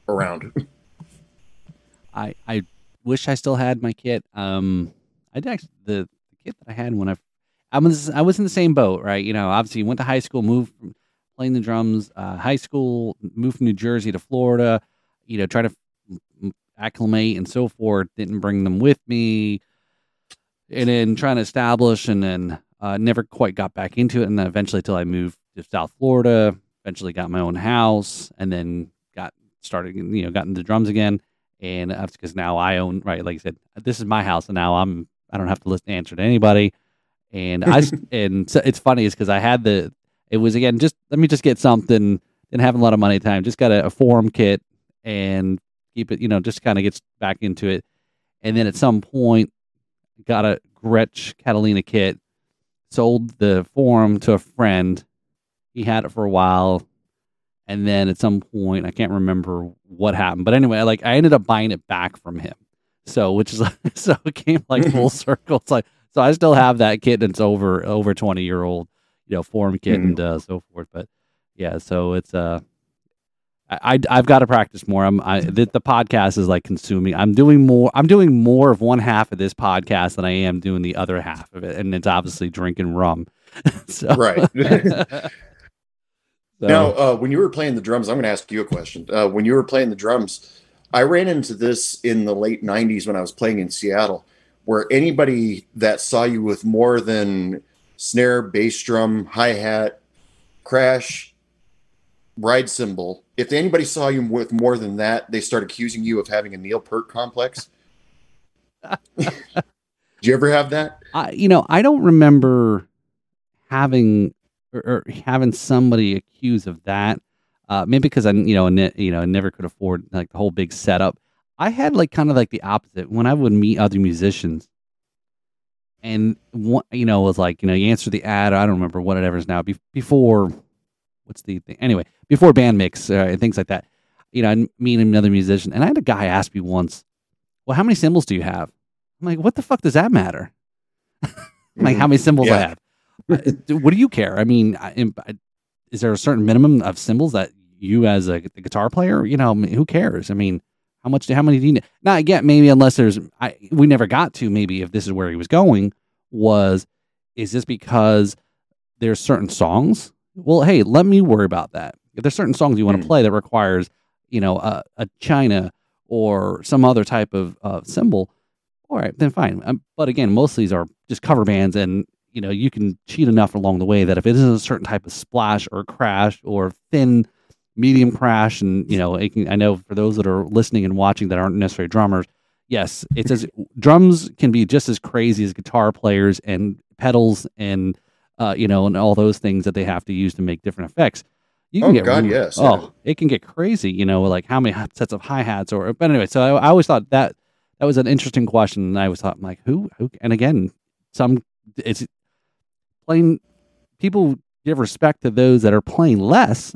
around. I I wish I still had my kit. Um, I did actually the, the kit that I had when I I was I was in the same boat, right? You know, obviously went to high school, moved from playing the drums, uh, high school, moved from New Jersey to Florida. You know, try to acclimate and so forth. Didn't bring them with me, and then trying to establish, and then uh, never quite got back into it. And then eventually, till I moved to South Florida, eventually got my own house, and then got started. You know, got into drums again and that's because now I own right. Like I said, this is my house, and now I'm I don't have to listen answer to anybody. And I and so it's funny is because I had the it was again just let me just get something. Didn't have a lot of money time. Just got a, a forum kit and keep it. You know, just kind of gets back into it. And then at some point, got a Gretsch Catalina kit. Sold the Forum to a friend. He had it for a while and then at some point I can't remember what happened, but anyway, like I ended up buying it back from him. So which is so it came like full circle. It's like so I still have that kit and it's over over twenty year old, you know, Forum kit mm-hmm. and uh, so forth. But yeah, so it's uh I, I have got to practice more. I'm I the, the podcast is like consuming. I'm doing more. I'm doing more of one half of this podcast than I am doing the other half of it, and it's obviously drinking rum. so. Right. So. Now, uh, when you were playing the drums, I'm going to ask you a question. Uh, when you were playing the drums, I ran into this in the late 90s when I was playing in Seattle, where anybody that saw you with more than snare, bass drum, hi hat, crash, ride cymbal, if anybody saw you with more than that, they start accusing you of having a Neil Peart complex. Do you ever have that? I, you know, I don't remember having or, or having somebody accused of that. Uh, maybe because I, you know, ne- you know, never could afford like the whole big setup. I had like kind of like the opposite when I would meet other musicians, and one, you know, was like, you know, you answer the ad. I don't remember what it is now. Be- before, what's the thing? Anyway, before band mix uh, and things like that. You know, I meet another musician, and I had a guy ask me once, "Well, how many cymbals do you have?" I'm like, "What the fuck does that matter?" like, how many cymbals yeah. I have? What do you care? I mean, is there a certain minimum of cymbals that you, as a guitar player, you know, who cares? I mean, how much? How many do you need? Now, again, maybe unless there's, I we never got to maybe if this is where he was going was, is this because there's certain songs? Well, hey, let me worry about that. If there's certain songs you want to mm. play that requires, you know, a, a China or some other type of uh, cymbal, all right, then fine. Um, but again, most of these are just cover bands, and you know you can cheat enough along the way that if it is a certain type of splash or crash or thin medium crash and you know can, i know for those that are listening and watching that aren't necessarily drummers yes it says drums can be just as crazy as guitar players and pedals and uh, you know and all those things that they have to use to make different effects you can oh, get God, yes. Oh, it can get crazy, you know, like how many sets of hi hats or. But anyway, so I, I, always thought that that was an interesting question, and I was thought, like, who, who? And again, some it's playing people give respect to those that are playing less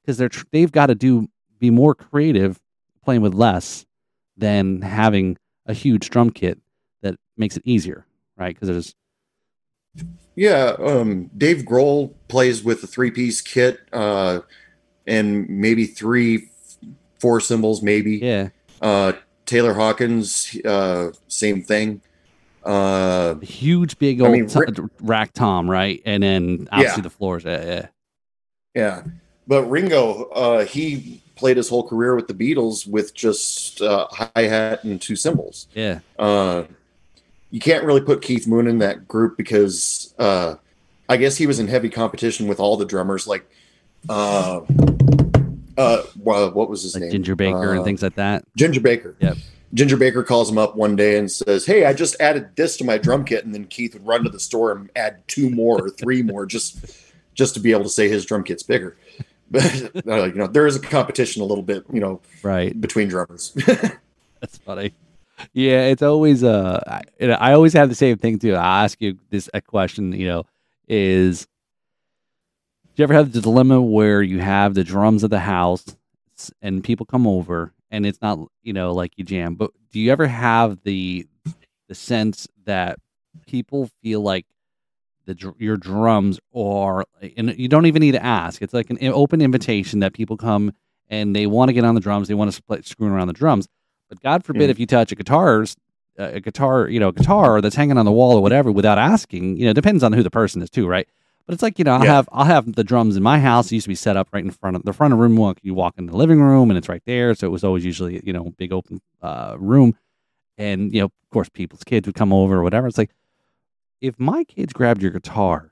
because they're they've got to do be more creative playing with less than having a huge drum kit that makes it easier, right? Because there's yeah, um, Dave Grohl plays with a three piece kit uh, and maybe three, four cymbals, maybe. Yeah. Uh, Taylor Hawkins, uh, same thing. Uh, huge, big old I mean, t- rack tom, right? And then obviously yeah. the floors. Yeah, yeah. Yeah, but Ringo, uh, he played his whole career with the Beatles with just uh, hi hat and two cymbals. Yeah. Uh, you can't really put Keith Moon in that group because uh, I guess he was in heavy competition with all the drummers, like uh, uh, what was his like name? Ginger Baker and uh, things like that. Ginger Baker. Yep. Ginger Baker calls him up one day and says, "Hey, I just added this to my drum kit," and then Keith would run to the store and add two more or three more, just just to be able to say his drum kit's bigger. But uh, you know, there is a competition a little bit, you know, right between drummers. That's funny. Yeah, it's always uh, I, I always have the same thing too. I ask you this a question, you know, is do you ever have the dilemma where you have the drums of the house and people come over and it's not you know like you jam, but do you ever have the the sense that people feel like the your drums are and you don't even need to ask. It's like an open invitation that people come and they want to get on the drums, they want to play screwing around the drums. But God forbid mm. if you touch a guitar's a guitar, you know, a guitar that's hanging on the wall or whatever without asking, you know, depends on who the person is too, right? But it's like, you know, I'll yeah. have I'll have the drums in my house. It used to be set up right in front of the front of the room. You walk in the living room and it's right there. So it was always usually, you know, big open uh, room. And, you know, of course people's kids would come over or whatever. It's like, if my kids grabbed your guitar,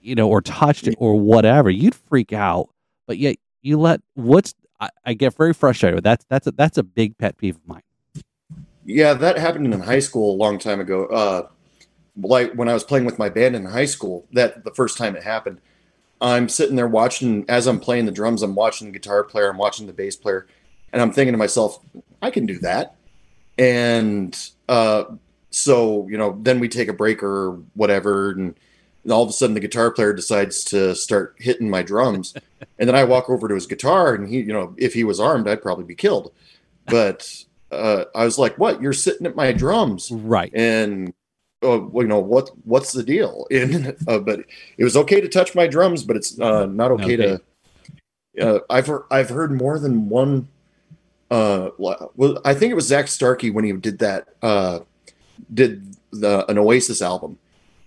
you know, or touched it or whatever, you'd freak out. But yet you let what's I, I get very frustrated. That's that's a, that's a big pet peeve of mine. Yeah, that happened in high school a long time ago. Uh, like when I was playing with my band in high school, that the first time it happened, I'm sitting there watching as I'm playing the drums. I'm watching the guitar player. I'm watching the bass player, and I'm thinking to myself, I can do that. And uh, so you know then we take a break or whatever and all of a sudden the guitar player decides to start hitting my drums. And then i walk over to his guitar and he you know if he was armed i'd probably be killed. But uh, i was like what? You're sitting at my drums. Right. And uh, you know what what's the deal? And uh, but it was okay to touch my drums but it's uh, not okay, okay. to uh, i've heard, i've heard more than one uh well i think it was Zak Starkey when he did that uh did the an Oasis album.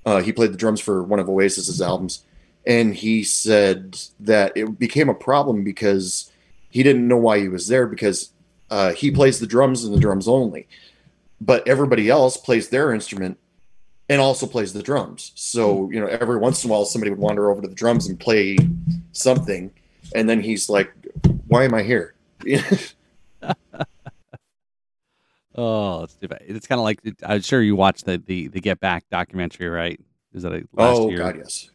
Uh, he played the drums for one of Oasis's albums, and he said that it became a problem because he didn't know why he was there because uh, he plays the drums and the drums only, but everybody else plays their instrument and also plays the drums. So you know, every once in a while, somebody would wander over to the drums and play something, and then he's like, "Why am I here?" Oh, it's. It's kind of like I'm sure you watched the, the the Get Back documentary, right? Is that last oh, year? God, yes.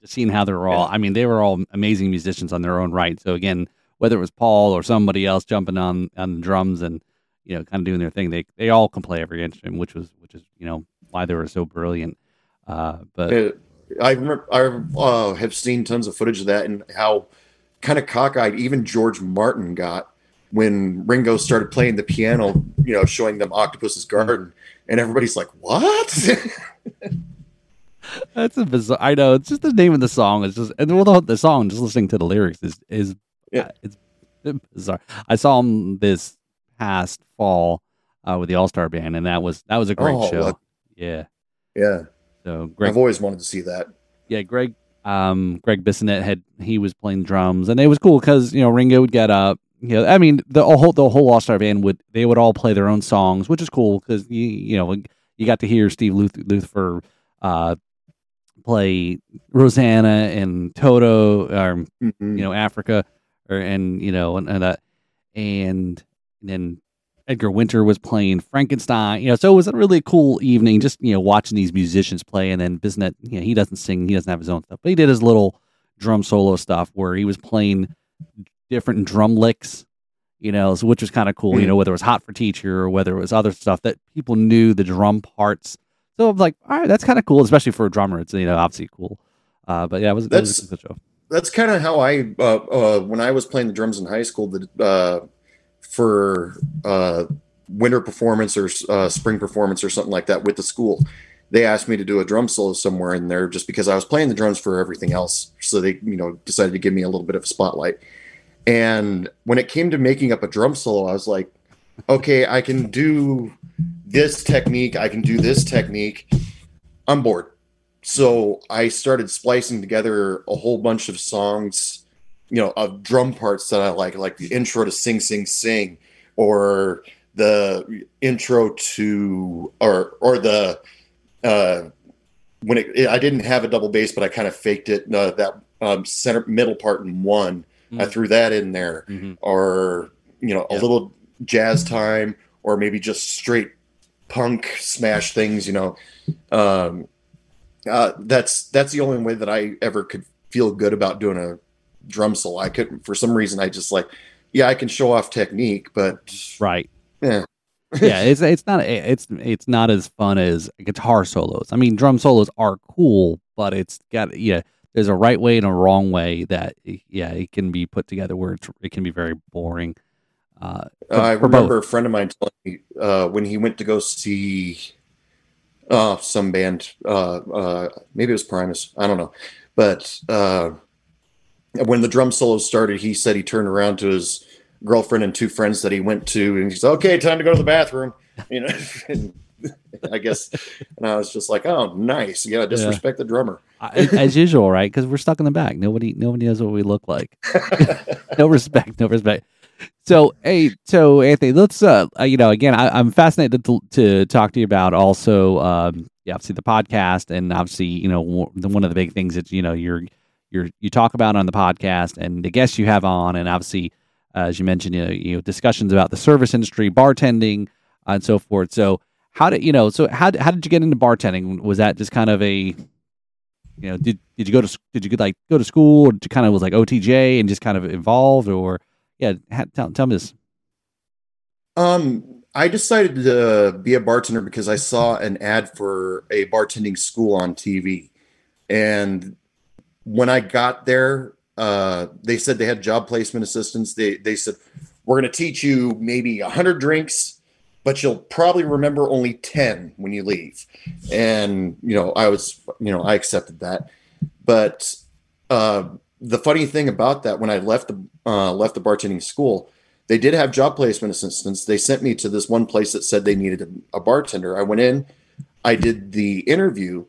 just seeing how they were all. I mean, they were all amazing musicians on their own right. So again, whether it was Paul or somebody else jumping on on the drums and you know kind of doing their thing, they they all can play every instrument, which was which is you know why they were so brilliant. Uh, but I remember I uh, have seen tons of footage of that and how kind of cockeyed even George Martin got when Ringo started playing the piano, you know, showing them Octopus's Garden, and everybody's like, "What?" That's a bizarre. I know it's just the name of the song. It's just and well, the, the song, just listening to the lyrics is is yeah. it's bizarre. I saw him this past fall uh, with the All Star Band, and that was that was a great oh, show. yeah, yeah. So Gregg, I've always wanted to see that. Yeah, Gregg um, Gregg Bissonette had he was playing drums, and it was cool because you know Ringo would get up, you know, I mean, the whole the whole All Star band would they would all play their own songs, which is cool because you you know you got to hear Steve Luth- Lukather uh, play Rosanna and Toto, or mm-hmm. you know Africa, or and you know and, and that, and then Edgar Winter was playing Frankenstein. You know, so it was a really cool evening, just you know watching these musicians play, and then Bissonette, you know, he doesn't sing, he doesn't have his own stuff, but he did his little drum solo stuff where he was playing different drum licks, you know, so, which was kind of cool, you know, whether it was Hot for Teacher or whether it was other stuff that people knew the drum parts. So I'm like, all right, that's kind of cool, especially for a drummer. It's, you know, obviously cool. Uh, but yeah, it was, that's, it was a show. That's kind of how I, uh, uh, when I was playing the drums in high school, the, uh, for uh, winter performance or uh, spring performance or something like that with the school, they asked me to do a drum solo somewhere in there just because I was playing the drums for everything else. So they, you know, decided to give me a little bit of a spotlight. And when it came to making up a drum solo, I was like, okay, I can do this technique, I can do this technique. I'm bored. So I started splicing together a whole bunch of songs, you know, of drum parts that I like, like the intro to Sing Sing Sing or the intro to or or the uh when it, it I didn't have a double bass, but I kind of faked it. Uh, that um, center middle part in one Mm-hmm. I threw that in there, mm-hmm. or you know, a little jazz time, or maybe just straight punk smash things. You know, um, uh, that's that's the only way that I ever could feel good about doing a drum solo. I couldn't for some reason I just like, yeah, I can show off technique, but right. Yeah. yeah, it's it's not it's it's not as fun as guitar solos. I mean, drum solos are cool, but it's got yeah. There's a right way and a wrong way that yeah it can be put together where it can be very boring. Uh, for, I remember a friend of mine telling me uh, when he went to go see uh, some band, uh, uh, maybe it was Primus, I don't know, but uh, when the drum solo started, he said he turned around to his girlfriend and two friends that he went to, and he said, "Okay, time to go to the bathroom," you know. I guess, and I was just like, "Oh, nice, yeah, disrespect yeah. the drummer." As usual, right? Because we're stuck in the back. Nobody, nobody knows what we look like. no respect, no respect. So, hey, so Anthony, let's, uh, uh you know, again, I, am fascinated to, to talk to you about also, um, yeah, obviously the podcast, and obviously, you know, one of the big things that you know you're you're you talk about on the podcast, and the guests you have on, and obviously, uh, as you mentioned, you know, you know, discussions about the service industry, bartending, uh, and so forth. So, how did you know? So, how how did you get into bartending? Was that just kind of a you know, did did you go to did you like go to school, or kind of was like OTJ and just kind of evolved, or yeah, tell, tell me this. Um, I decided to be a bartender because I saw an ad for a bartending school on TV, and when I got there, uh, they said they had job placement assistance. They they said we're going to teach you maybe hundred drinks, but you'll probably remember only ten when you leave. And you know, I was you know I accepted that, but uh, the funny thing about that, when I left the uh, left the bartending school, they did have job placement assistance. They sent me to this one place that said they needed a bartender. I went in, I did the interview,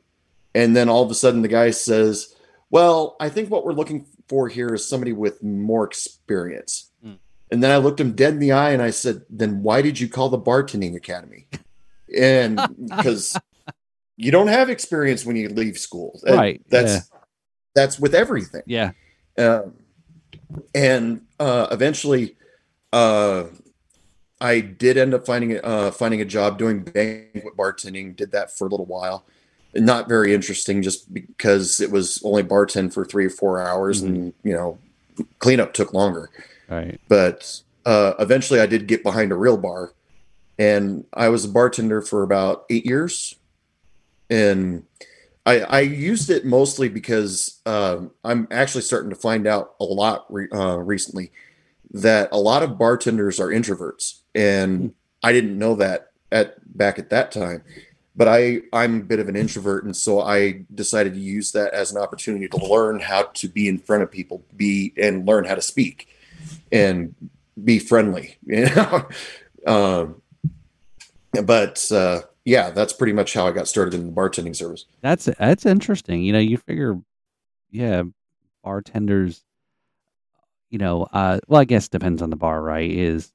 and then all of a sudden the guy says, "Well, I think what we're looking for here is somebody with more experience." And then I looked him dead in the eye and I said, "Then why did you call the bartending academy?" And because you don't have experience when you leave school, right? That's yeah. that's with everything. Yeah. Uh, and uh, eventually, uh, I did end up finding uh, finding a job doing banquet bartending. Did that for a little while. Not very interesting, just because it was only bartend for three or four hours, mm-hmm. and you know, cleanup took longer. Right. But uh, eventually, I did get behind a real bar, and I was a bartender for about eight years, and I, I used it mostly because um, I'm actually starting to find out a lot re- uh, recently that a lot of bartenders are introverts, and hmm. I didn't know that at back at that time. But I I'm a bit of an introvert, and so I decided to use that as an opportunity to learn how to be in front of people, be and learn how to speak, and be friendly. You know, um, but uh, yeah, that's pretty much how I got started in the bartending service. That's that's interesting. You know, you figure, yeah, bartenders. You know, uh, well, I guess depends on the bar, right? Is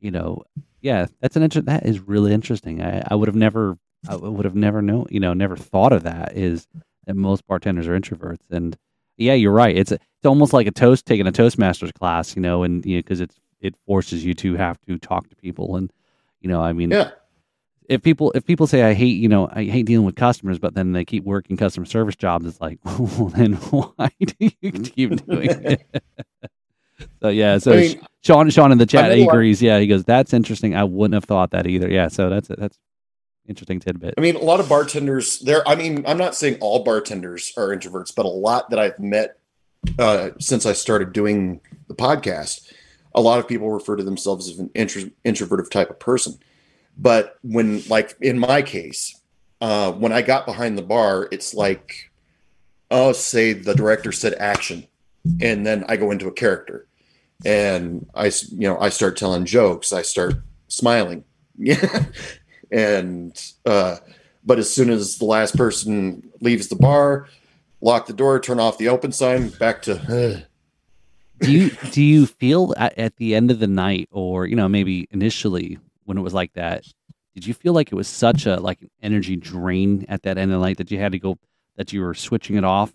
you know, yeah, that's an inter- that is really interesting. I, I would have never, I would have never known, you know, never thought of that. Is that most bartenders are introverts, and yeah, you're right. It's it's almost like a toast taking a Toastmasters class, you know, and you know, because it's it forces you to have to talk to people, and you know, I mean, yeah if people if people say I hate you know I hate dealing with customers, but then they keep working customer service jobs, it's like, well, then why do you keep doing it? so yeah, so I mean, Sean Sean in the chat agrees. Yeah, he goes, that's interesting. I wouldn't have thought that either. Yeah, so that's that's interesting tidbit. I mean, a lot of bartenders there. I mean, I'm not saying all bartenders are introverts, but a lot that I've met uh, since I started doing the podcast, a lot of people refer to themselves as an intro, introverted type of person but when, like in my case, uh, when I got behind the bar, it's like, oh, say the director said action, and then I go into a character, and I, you know, I start telling jokes, I start smiling, yeah, and uh, but as soon as the last person leaves the bar, lock the door, turn off the open sign, back to. do you do you feel at, at the end of the night, or you know, maybe initially when it was like that, did you feel like it was such a like an energy drain at that end of the night that you had to go that you were switching it off?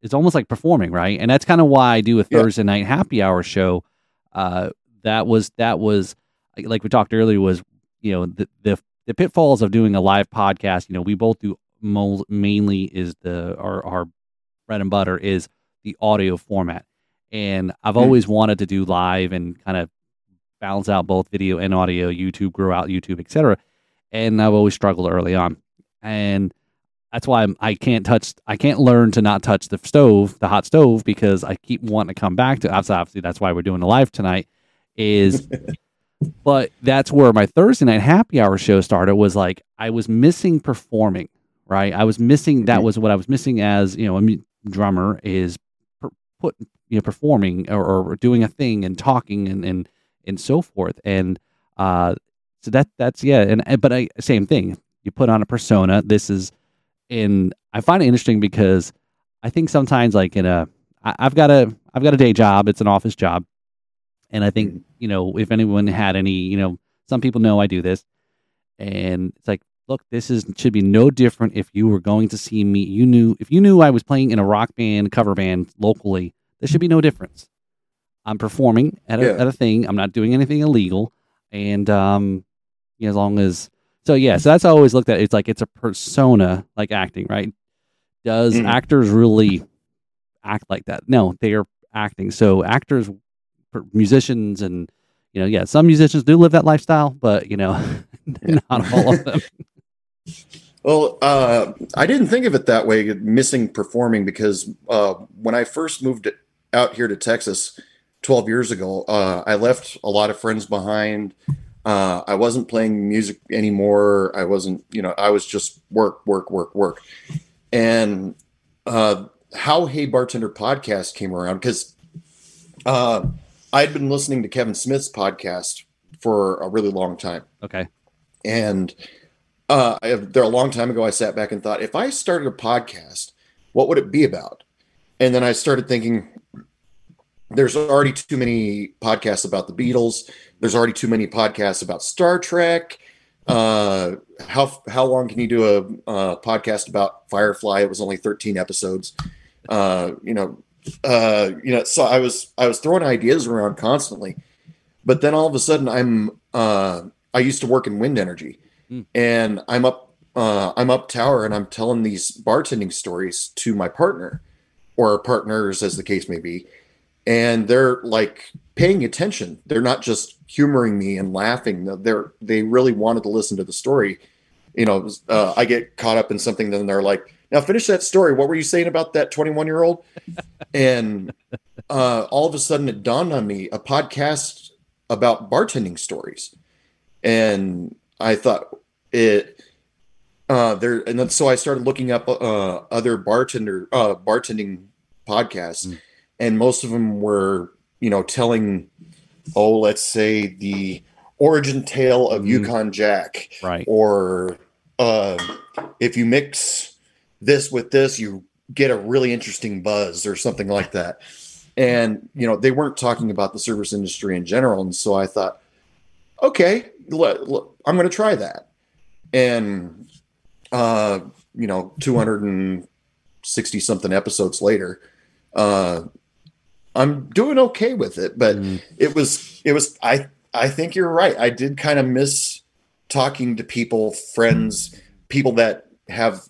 It's almost like performing, right? And that's kind of why I do a Thursday yeah. night happy hour show. Uh, that was that was like we talked earlier was you know the, the the pitfalls of doing a live podcast. You know, we both do mo- mainly is the our, our bread and butter is the audio format. And I've Mm. always wanted to do live and kind of balance out both video and audio, YouTube, grow out YouTube, etc. And I've always struggled early on. And that's why I'm, I can't touch, I can't learn to not touch the stove, the hot stove, because I keep wanting to come back to. Obviously, obviously that's why we're doing the live tonight. Is, but that's where my Thursday night happy hour show started. Was like I was missing performing, right? I was missing. That Mhm. was what I was missing as you know a drummer is per, put you know performing or, or doing a thing and talking and and and so forth. And uh, so that that's yeah. And and- but I same thing. You put on a persona. This is and I find it interesting because I think sometimes like in a I, I've got a I've got a day job. It's an office job, and I think Mhm. you know if anyone had any you know some people know I do this, and it's like look this is should be no different if you were going to see me. You knew if you knew I was playing in a rock band cover band locally, there should be no difference. I'm performing at a, Yeah. at a thing. I'm not doing anything illegal, and um, you know, as long as so yeah. So that's always looked at. It's like it's a persona, like acting, right? Does Mhm. actors really act like that? No, they are acting. So actors, musicians, and you know, yeah, some musicians do live that lifestyle, but you know, not all of them. Well, uh, I didn't think of it that way, missing performing, because uh, when I first moved out here to Texas 12 years ago, uh, I left a lot of friends behind. Uh, I wasn't playing music anymore. I wasn't, you know, I was just work, work, work, work. And uh, how Hey Bartender podcast came around, because uh, I'd been listening to Kevin Smith's podcast for a really long time. Okay. And uh, I, there a long time ago, I sat back and thought, if I started a podcast, what would it be about? And then I started thinking, there's already too many podcasts about the Beatles. There's already too many podcasts about Star Trek. Uh, how how long can you do a, uh podcast about Firefly? It was only 13 episodes. Uh, you know, uh, you know. So I was I was throwing ideas around constantly, but then all of a sudden I'm uh, I used to work in wind energy, Mm. and I'm up uh, I'm up tower and I'm telling these bartending stories to my partner or partners as the case may be, and they're like paying attention. They're not just humoring me and laughing. They're they really wanted to listen to the story. You know, uh, I get caught up in something, then they're like, "Now finish that story. What were you saying about that 21 year old?" and uh, all of a sudden, it dawned on me a podcast about bartending stories, and I thought it uh there and then so I started looking up uh other bartender uh bartending podcasts Mm. and most of them were you know telling oh let's say the origin tale of Mm. Yukon Jack Right. or uh, if you mix this with this you get a really interesting buzz or something like that. And you know they weren't talking about the service industry in general. And so i thought okay let, let- i'm going to try that. And uh you know 260 something episodes later uh i'm doing okay with it. But Mm. it was it was i i think you're right. I did kind of miss talking to people friends people that have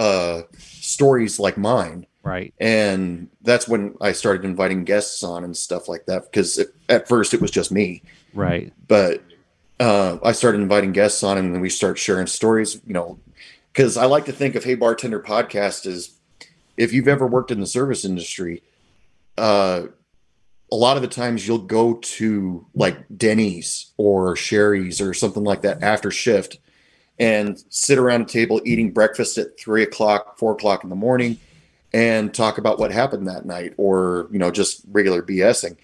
uh stories like mine Right. and that's when i started inviting guests on and stuff like that because it, at first it was just me Right. but uh i started inviting guests on and then we start sharing stories you know because i like to think of hey bartender podcast as if you've ever worked in the service industry uh a lot of the times you'll go to like Denny's or Shari's or something like that after shift and sit around a table eating breakfast at three o'clock, four o'clock in the morning and talk about what happened that night or, you know, just regular BSing.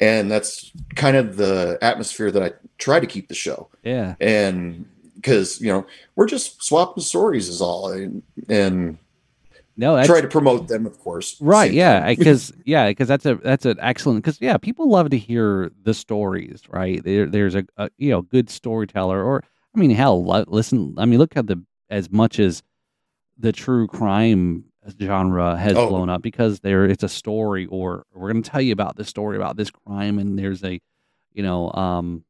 And that's kind of the atmosphere that I try to keep the show. Yeah. And because, you know, we're just swapping stories is all and, and No, try to promote them, of course. right. Yeah. Because yeah, because that's a that's an excellent because yeah, people love to hear the stories. Right. There, there's a, a you know good storyteller or I mean hell, listen. I mean look at the as much as the true crime genre has Oh. blown up because there it's a story or we're going to tell you about this story about this crime and there's a you know um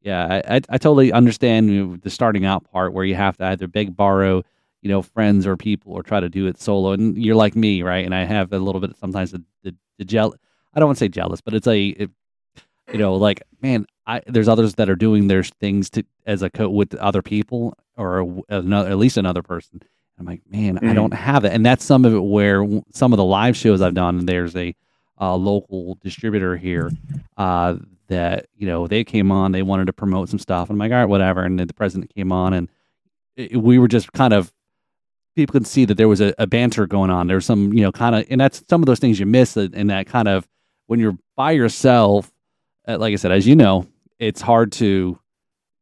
yeah I, I, I totally understand the starting out part where you have to either beg borrow you know friends or people or try to do it solo. And you're like me, right? And I have a little bit sometimes the the, the gel. I don't want to say jealous, but it's a it, you know like man, I there's others that are doing their things to as a co with other people or another at least another person. I'm like, man, mm-hmm. I don't have it, and that's some of it where some of the live shows I've done. There's a uh, local distributor here uh, that you know they came on, they wanted to promote some stuff, and I'm like, all right, whatever. And then the president came on, and it, we were just kind of people could see that there was a, a banter going on. There's some, you know, kind of, and that's some of those things you miss in that kind of when you're by yourself. Uh, like I said, as you know, it's hard to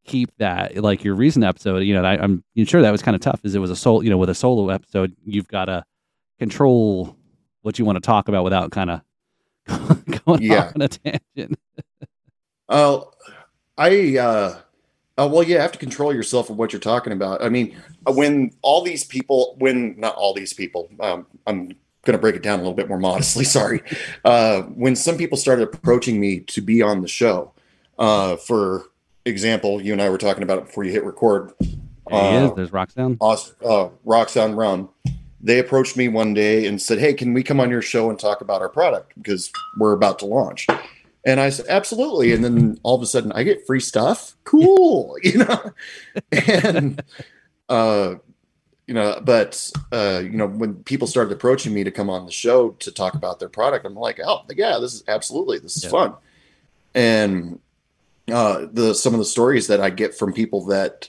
keep that like your recent episode you know I, am sure that was kind of tough as it was a solo you know with a solo episode you've got to control what you want to talk about without kind of going yeah. off on a tangent uh, i uh, uh well you have to control yourself of what you're talking about i mean when all these people when not all these people um, i'm going to break it down a little bit more modestly sorry uh, when some people started approaching me to be on the show uh, for example, you and I were talking about it before you hit record. There he uh, is. There's Roxanne. Uh, Roxanne Rum. They approached me one day and said, "Hey, can we come on your show and talk about our product because we're about to launch?" And I said, "Absolutely." And then all of a sudden, I get free stuff. Cool, you know. and uh, you know, but uh, you know, when people started approaching me to come on the show to talk about their product, I'm like, "Oh, yeah, this is absolutely this is yeah. fun." And uh, the some of the stories that I get from people that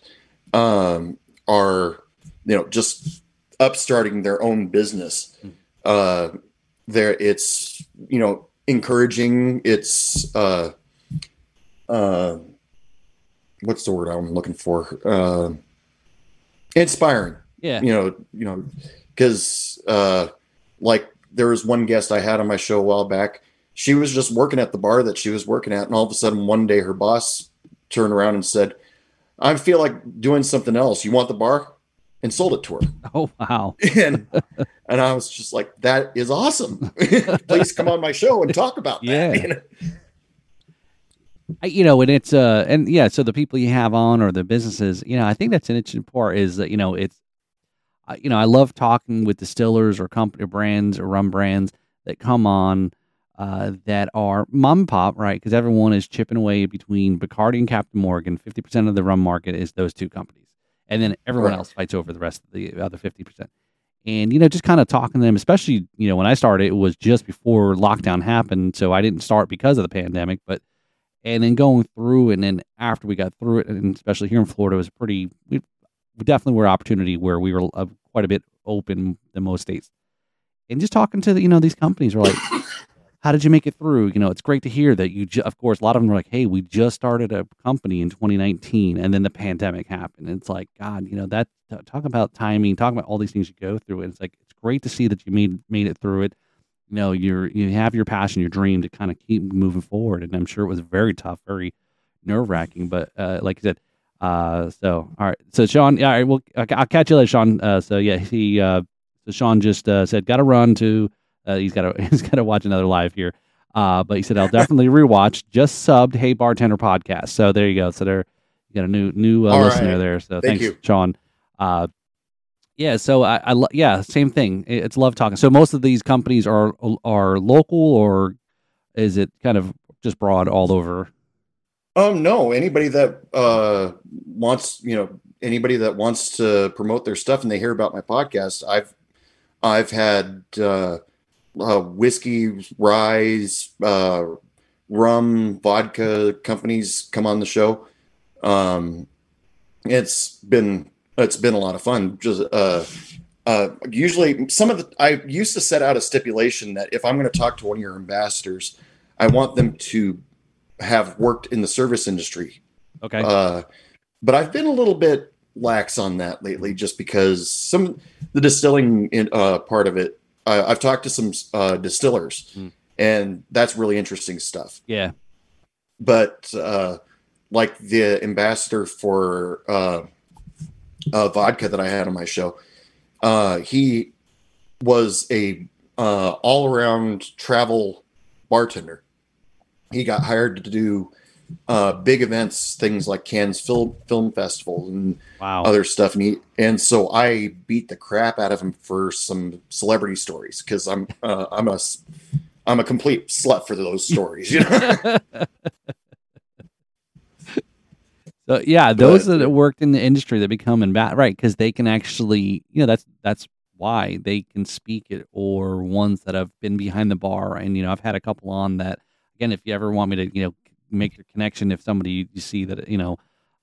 um, are you know just upstarting their own business. Uh, there, it's you know encouraging. It's uh, uh, what's the word I'm looking for? Uh, inspiring. Yeah. You know, you know, because uh, like there was one guest I had on my show a while back she was just working at the bar that she was working at, and all of a sudden one day her boss turned around and said, "I feel like doing something else. You want the bar?" And sold it to her. Oh wow! and and I was just like, "That is awesome. Please come on my show and talk about that." Yeah. You know? you know, and it's uh, and yeah, so the people you have on or the businesses, you know, I think that's an interesting part is that you know it's, you know, I love talking with distillers or company brands or rum brands that come on uh, that are mom pop, right? Because everyone is chipping away between Bacardi and Captain Morgan. Fifty percent of the rum market is those two companies, and then everyone right. else fights over the rest of the other fifty percent. And you know, just kind of talking to them, especially you know when I started, it was just before lockdown happened, so I didn't start because of the pandemic, but and then going through, and then after we got through it, and especially here in Florida, it was pretty. We definitely were opportunity where we were uh, quite a bit open than most states, and just talking to the, you know these companies were like how did you make it through? You know, it's great to hear that you, ju- of course, a lot of them are like, hey, we just started a company in 2019 and then the pandemic happened. And it's like, God, you know, that talk about timing, talk about all these things you go through. And it's like, it's great to see that you made, made it through it. You know, you're, you have your passion, your dream to kind of keep moving forward. And I'm sure it was very tough, very nerve wracking, but uh, like I said, uh, so, all right. So Sean, all right, well, I'll catch you later, Sean. Uh, so yeah, he, uh, so Sean just, uh, said, got to run to, uh, he's got to he's got to watch another live here. Uh, but he said I'll definitely rewatch. Just subbed Hey Bartender podcast. So there you go. So there you got a new new uh, listener right. there. So Thank thanks, you. Sean. Uh, yeah. So I, I lo- yeah, same thing. It's love talking. So most of these companies are are local, or is it kind of just broad all over? Um, no. Anybody that uh wants, you know, anybody that wants to promote their stuff and they hear about my podcast, I've I've had uh uh, whiskey, rye, uh, rum, vodka companies come on the show. Um, it's been it's been a lot of fun. Just uh, uh, usually, some of the I used to set out a stipulation that if I'm going to talk to one of your ambassadors, I want them to have worked in the service industry. Okay. Uh, but I've been a little bit lax on that lately, just because some the distilling in, uh, part of it uh, I've talked to some uh, distillers, mm. and that's really interesting stuff. Yeah, but uh, like the ambassador for uh, uh, vodka that I had on my show, uh, he was a uh, all around travel bartender. He got hired to do uh, big events, things like Cannes Film Film Festival and Wow. other stuff. And he, and so I beat the crap out of him for some celebrity stories because I'm uh, I'm a I'm a complete slut for those stories. You know? So yeah, those But- that worked in the industry that become in bat right because they can actually, you know, that's that's why they can speak it, or ones that have been behind the bar. And you know, I've had a couple on that. Again, if you ever want me to, you know, make your connection, if somebody you see that, you know,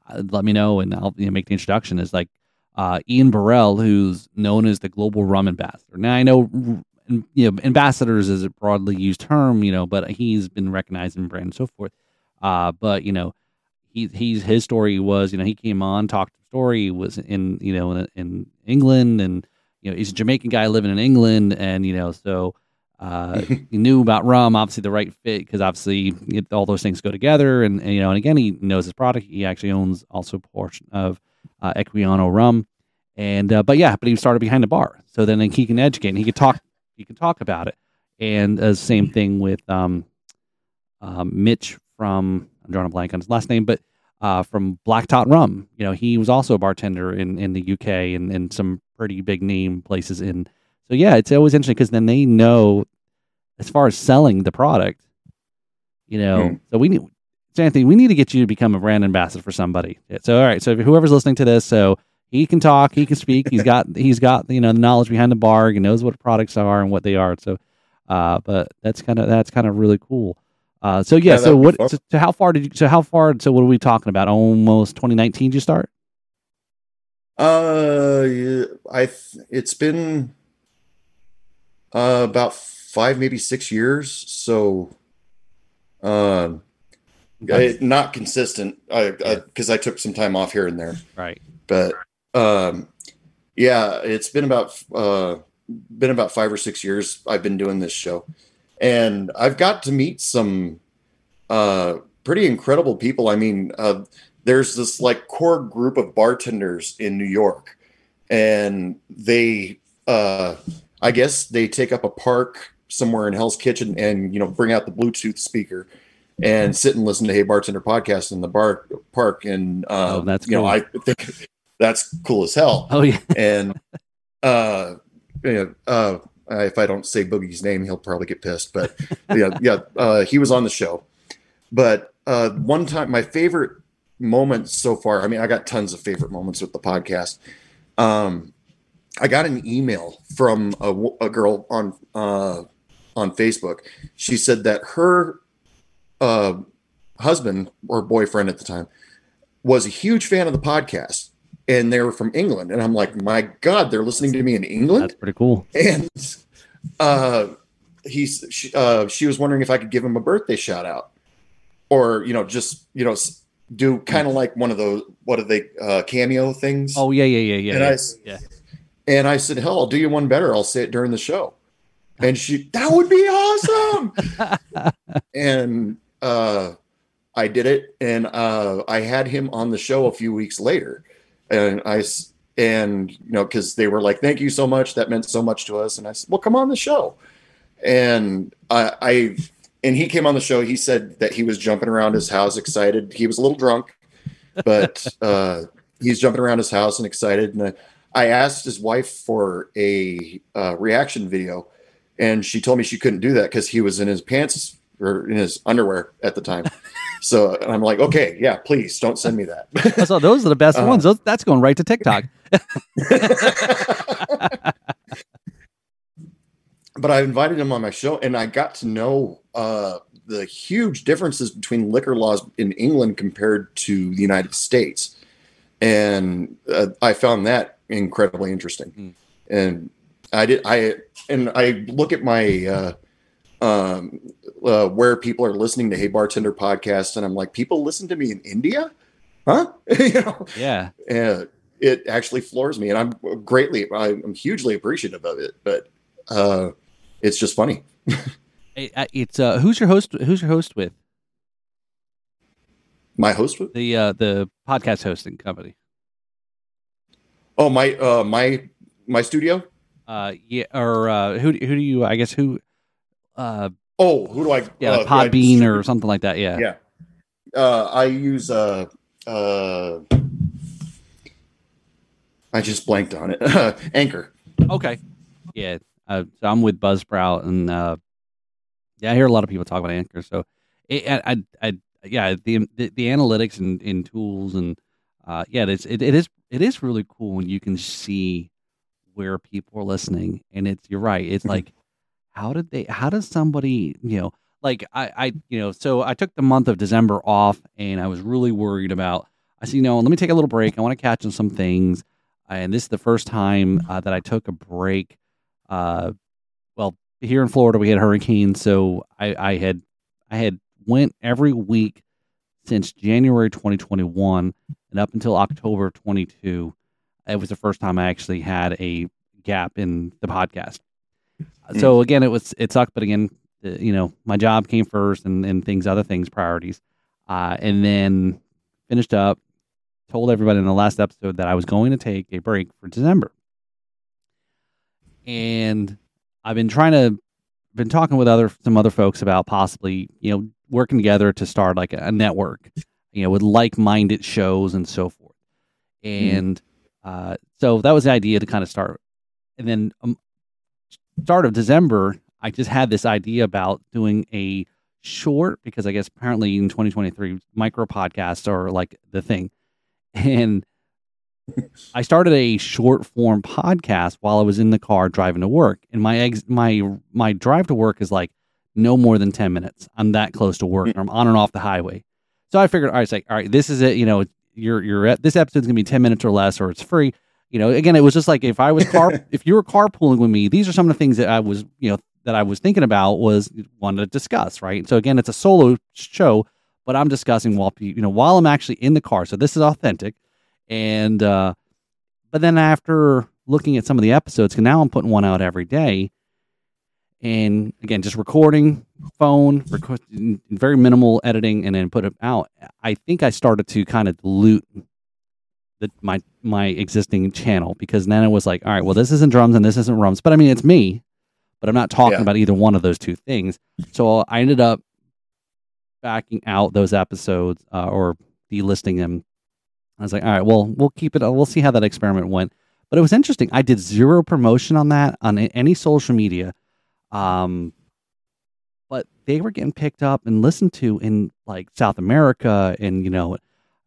uh, let me know and I'll you know, make the introduction. Is like uh, Ian Burrell, who's known as the global rum ambassador. Now I know. You know, ambassadors is a broadly used term, you know, but he's been recognized in brand and so forth. Uh, but you know, he he's his story was you know he came on talked story was in you know in, in England and you know he's a Jamaican guy living in England and you know so uh, he knew about rum obviously the right fit because obviously it, all those things go together. And, and you know and again he knows his product. He actually owns also a portion of uh, Equiano rum. And uh, but yeah but he started behind the bar. So then he can educate and he could talk he can talk about it. And uh, same thing with um, um, Mitch from I'm drawing a blank on his last name, but uh, from Black Tot Rum. You know, he was also a bartender in, in the UK and, and some pretty big name places in. So yeah, it's always interesting because then they know as far as selling the product. You know, Hmm. so we need. So Anthony, we need to get you to become a brand ambassador for somebody. So all right, so whoever's listening to this, so he can talk, he can speak, he's got he's got you know the knowledge behind the bar, he knows what products are and what they are. So, uh, but that's kind of that's kind of really cool. Uh, so yeah, Yeah, so what? So, so how far did you? So how far? So what are we talking about? Almost 2019. Did you start? Uh, I th- it's been uh, about five, maybe six years. So, um, I, not consistent. I because I, took some time off here and there, Right. but um, yeah, it's been about uh, been about five or six years. I've been doing this show, and I've got to meet some uh, pretty incredible people. I mean, uh, there's this like core group of bartenders in New York, and they, uh, I guess, they take up a park somewhere in Hell's Kitchen, and you know, bring out the Bluetooth speaker and sit and listen to Hey Bartender podcast in the bar park, and uh, Oh, that's you know, cool. I think that's cool as hell Oh yeah. and uh, you know, uh, if I don't say Boogie's name, he'll probably get pissed. But yeah, yeah, uh, he was on the show. But uh, one time, my favorite moment so far. I mean, I got tons of favorite moments with the podcast. Um, I got an email from a, a girl on uh, on Facebook. She said that her uh, husband or boyfriend at the time was a huge fan of the podcast and they were from England. And I'm like, my God, they're listening to me in England. That's pretty cool. And uh, he's she, uh, she was wondering if I could give him a birthday shout out, or you know, just you know, do kind of like one of those what are they uh, cameo things. Oh yeah, yeah, yeah, yeah. and yeah. I yeah. and I said, hell, I'll do you one better. I'll say it during the show. And she, that would be awesome. and uh, I did it, and uh, I had him on the show a few weeks later, and i and you know because they were like, "Thank you so much. That meant so much to us." And I said, "Well, come on the show." And I, I and he came on the show. He said that he was jumping around his house, excited. He was a little drunk, but uh, he's jumping around his house and excited. And I, I asked his wife for a uh, reaction video, and she told me she couldn't do that because he was in his pants or in his underwear at the time. so and I'm like, okay, yeah, please don't send me that. So those are the best Uh, ones. Those, that's going right to TikTok. but I invited him on my show, and I got to know uh, the huge differences between liquor laws in England compared to the United States, and uh, I found that incredibly interesting. Mm. And I did, I and I look at my uh, um, uh, where people are listening to Hey Bartender podcast, and I'm like, people listen to me in India, huh? you know, Yeah. and it actually floors me, and I'm greatly, I'm hugely appreciative of it. But uh, it's just funny. Uh, It's uh, who's your host? Who's your host with My host, would- the uh, the podcast hosting company? oh my, uh, my my studio. Uh, yeah, or uh, who who do you? I guess who? Uh, Oh, who do I? yeah, uh, like Podbean or something like that. Yeah. yeah. Uh, I use uh, uh, I just blanked on it. Anchor. Okay. Yeah. Uh, so I'm with Buzzsprout, and uh, yeah, I hear a lot of people talk about Anchor. So, it, I, I, I, yeah, the, the the analytics and, and tools, and uh, yeah, it's it, it is it is really cool when you can see where people are listening, and it's you're right. It's like, how did they? How does somebody, you know, like I, I, you know, so I took the month of December off, and I was really worried about. I said, you know, let me take a little break. I want to catch on some things and this is the first time uh, that I took a break. Uh, well, here in Florida, we had hurricanes, so I, I had I had went every week since January 2021 and up until October 22. It was the first time I actually had a gap in the podcast. Mm. So again, it was it sucked, but again, you know, my job came first, and and things, other things, priorities, uh, and then finished up, told everybody in the last episode that I was going to take a break for December. And I've been trying to been talking with other some other folks about possibly, you know, working together to start like a, network, you know, with like-minded shows and so forth. Mm-hmm. And mm-hmm. Uh, so that was the idea to kind of start. And then um, start of December, I just had this idea about doing a short because I guess apparently in 2023 micro podcasts are like the thing and I started a short form podcast while I was in the car driving to work. And my ex- my my drive to work is like no more than 10 minutes. I'm that close to work. I'm on and off the highway. So I figured, all right, it's like, all right, this is it. You know, you're, you're at this episode's gonna be 10 minutes or less, or it's free. You know, again, it was just like if I was car, if you were carpooling with me, these are some of the things that I was, you know, that I was thinking about was wanted to discuss, right? So again, it's a solo show, but I'm discussing while you know while I'm actually in the car. So this is authentic. And uh, but then after looking at some of the episodes, because now I'm putting one out every day, and again, just recording, phone, record, very minimal editing, and then put it out. I think I started to kind of dilute the, my my existing channel because then it was like, all right, well, this isn't drums and this isn't rums, but I mean, it's me, but I'm not talking yeah. about either one of those two things. So I ended up backing out those episodes uh, or delisting them. I was like, all right, well, we'll keep it. We'll see how that experiment went. But it was interesting. I did zero promotion on that on any social media. Um, they were getting picked up and listened to in like South America and you know,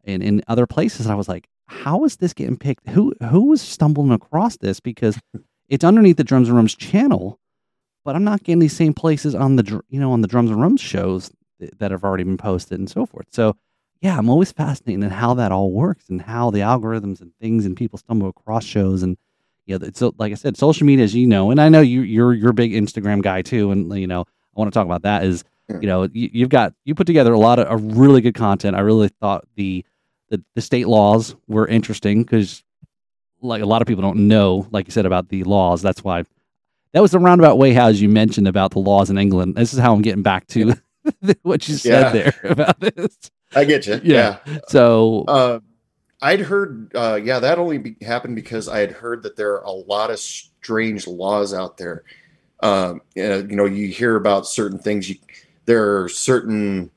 in in other places. And I was like, how is this getting picked? Who who was stumbling across this? Because it's underneath the Drums and Rums channel, but I'm not getting these same places on the you know on the Drums and Rums shows that have already been posted and so forth. So, yeah, I'm always fascinated in how that all works and how the algorithms and things and people stumble across shows and you know, so like I said, social media, as you know, and I know you you're you're a big Instagram guy too, and you know, I want to talk about that. Is you know, you, have got you put together a lot of a really good content. I really thought the the, the state laws were interesting because like a lot of people don't know, like you said about the laws. That's why that was the roundabout way how as you mentioned about the laws in England. This is how I'm getting back to what you said yeah. there about this. I get you. Yeah. yeah. So uh, I'd heard, uh, yeah, that only be- happened because I had heard that there are a lot of strange laws out there. Um, you know, you hear about certain things. You, there are certain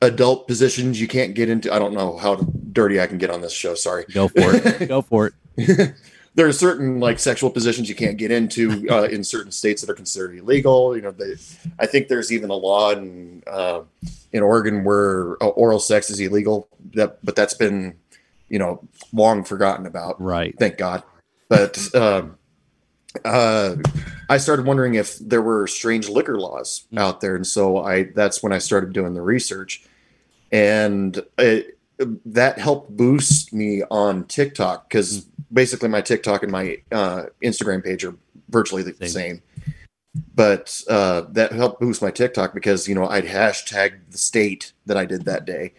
adult positions you can't get into. I don't know how dirty I can get on this show. Sorry. Go for it. Go for it. there are certain like sexual positions you can't get into uh, in certain states that are considered illegal. You know, they, I think there's even a law in uh, in Oregon where uh, oral sex is illegal. That, but that's been you know long forgotten about. Right. Thank God. But um, uh, I started wondering if there were strange liquor laws mm. out there, and so I that's when I started doing the research, and it, that helped boost me on TikTok because mm basically my TikTok and my uh, Instagram page are virtually the same. same. But uh, that helped boost my TikTok because you know I'd hashtag the state that I did that day,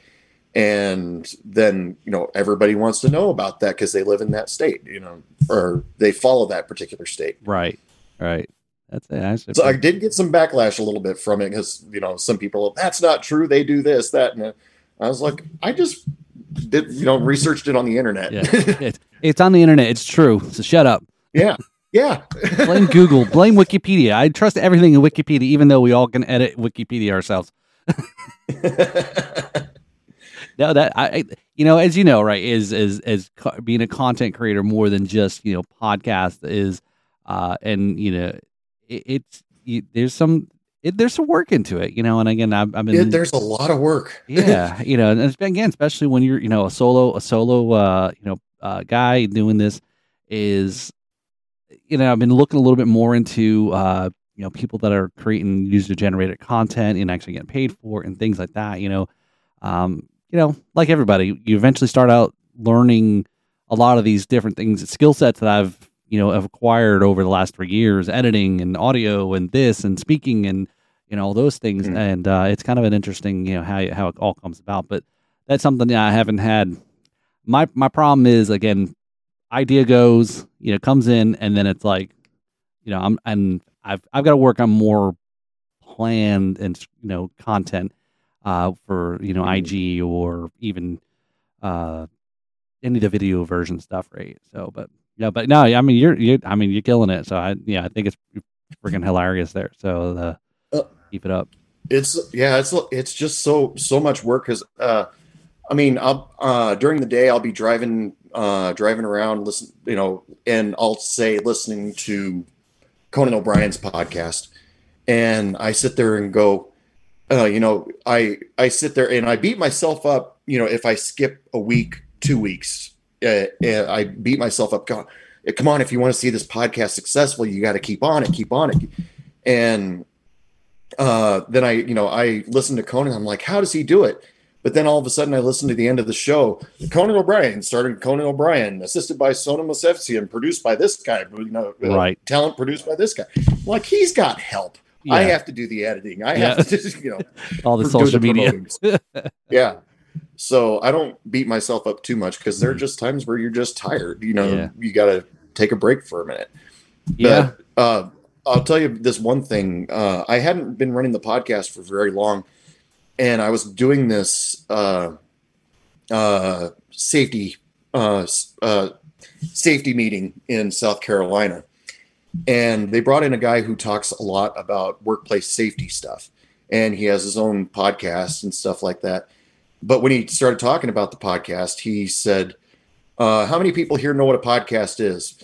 and then you know everybody wants to know about that because they live in that state, you know, or they follow that particular state. Right, right. That's it. So I did get some backlash a little bit from it because you know some people oh, that's not true. They do this, that, and I was like, I just did you know researched it on the internet. Yeah. it's, it's on the internet. It's true. So shut up. Yeah. Yeah. blame Google. Blame Wikipedia. I trust everything in Wikipedia, even though we all can edit Wikipedia ourselves. no, that I, you know, as you know, right, is is as being a content creator more than just you know podcast is, uh, and you know, it, it's you, there's some it, there's some work into it, you know. And again, I've, I've been it, there's a lot of work. yeah, you know, and it's been again, especially when you're you know a solo a solo uh, you know uh, guy doing this is, you know, I've been looking a little bit more into uh, you know people that are creating user generated content and actually getting paid for it and things like that. You know, um, you know, like everybody, you eventually start out learning a lot of these different things, skill sets that I've you know have acquired over the last three years, editing and audio and this and speaking and you know all those things. Mm-hmm. And uh, it's kind of an interesting you know how how it all comes about. But that's something that I haven't had. My my problem is again, idea goes, you know, comes in and then it's like, you know, I'm and I've I've got to work on more planned and you know content uh, for you know IG or even uh, any of the video version stuff, right? So, but yeah, but no, I mean you're you I mean you're killing it. So I yeah I think it's freaking hilarious there. So uh, keep it up. It's yeah, it's it's just so so much work because uh, I mean I'll uh, during the day I'll be driving uh, driving around listen you know and I'll say listening to Conan O'Brien's podcast, and I sit there and go, uh, you know, I I sit there and I beat myself up. You know, if I skip a week, two weeks, uh, I beat myself up. God, come on, if you want to see this podcast successful, you got to keep on it, keep on it, and uh, then I, you know, I listen to Conan. I'm like, how does he do it? But then all of a sudden, I listened to the end of the show. Conan O'Brien started Conan O'Brien, assisted by Sona Movsesian and produced by this guy. You know, uh, right? Talent produced by this guy. Like he's got help. Yeah. I have to do the editing. I yeah. have to, you know, all the social the media. yeah. So I don't beat myself up too much because there are just times where you're just tired. You know, yeah. you got to take a break for a minute. Yeah. But, uh, I'll tell you this one thing. Uh, I hadn't been running the podcast for very long and I was doing this uh, uh, safety uh, uh, safety meeting in South Carolina, and they brought in a guy who talks a lot about workplace safety stuff, and he has his own podcast and stuff like that. But when he started talking about the podcast, he said, uh, "How many people here know what a podcast is?"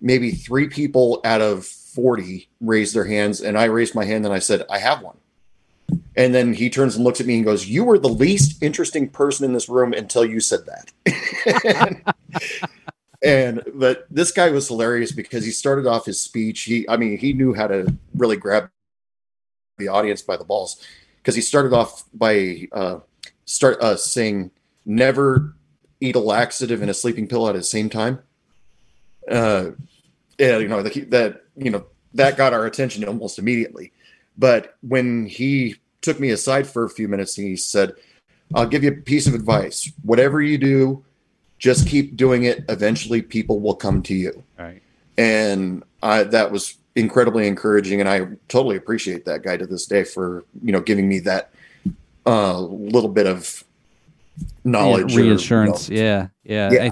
Maybe three people out of forty raised their hands, and I raised my hand and I said, "I have one." And then he turns and looks at me and goes, You were the least interesting person in this room until you said that. and, but this guy was hilarious because he started off his speech. He, I mean, he knew how to really grab the audience by the balls because he started off by uh, start uh, saying, Never eat a laxative and a sleeping pill at the same time. Uh, yeah, you know, the, that, you know, that got our attention almost immediately. But when he took me aside for a few minutes he said, I'll give you a piece of advice. Whatever you do, just keep doing it. Eventually, people will come to you. Right. And I, that was incredibly encouraging, and I totally appreciate that guy to this day for you know giving me that uh, little bit of knowledge, yeah, reassurance. Or, you know, yeah, yeah, yeah.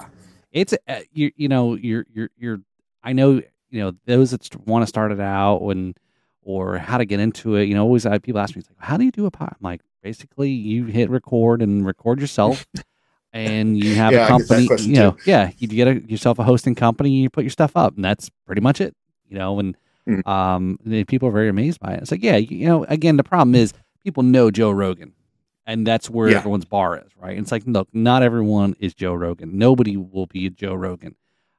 it's uh, you. You know, you're you're you're. I know you know those that want to start it out when or how to get into it. You know, always I, people ask me, like, how do you do a pod? I'm like, basically, you hit record and record yourself, and you have yeah, a company. You know, too. yeah, you get a, yourself a hosting company, and you put your stuff up, and that's pretty much it. You know, and mm. um, people are very amazed by it. It's like, yeah, you, you, know, again, the problem is people know Joe Rogan. And that's where yeah. everyone's bar is, right? it's like, look, not everyone is Joe Rogan. Nobody will be a Joe Rogan.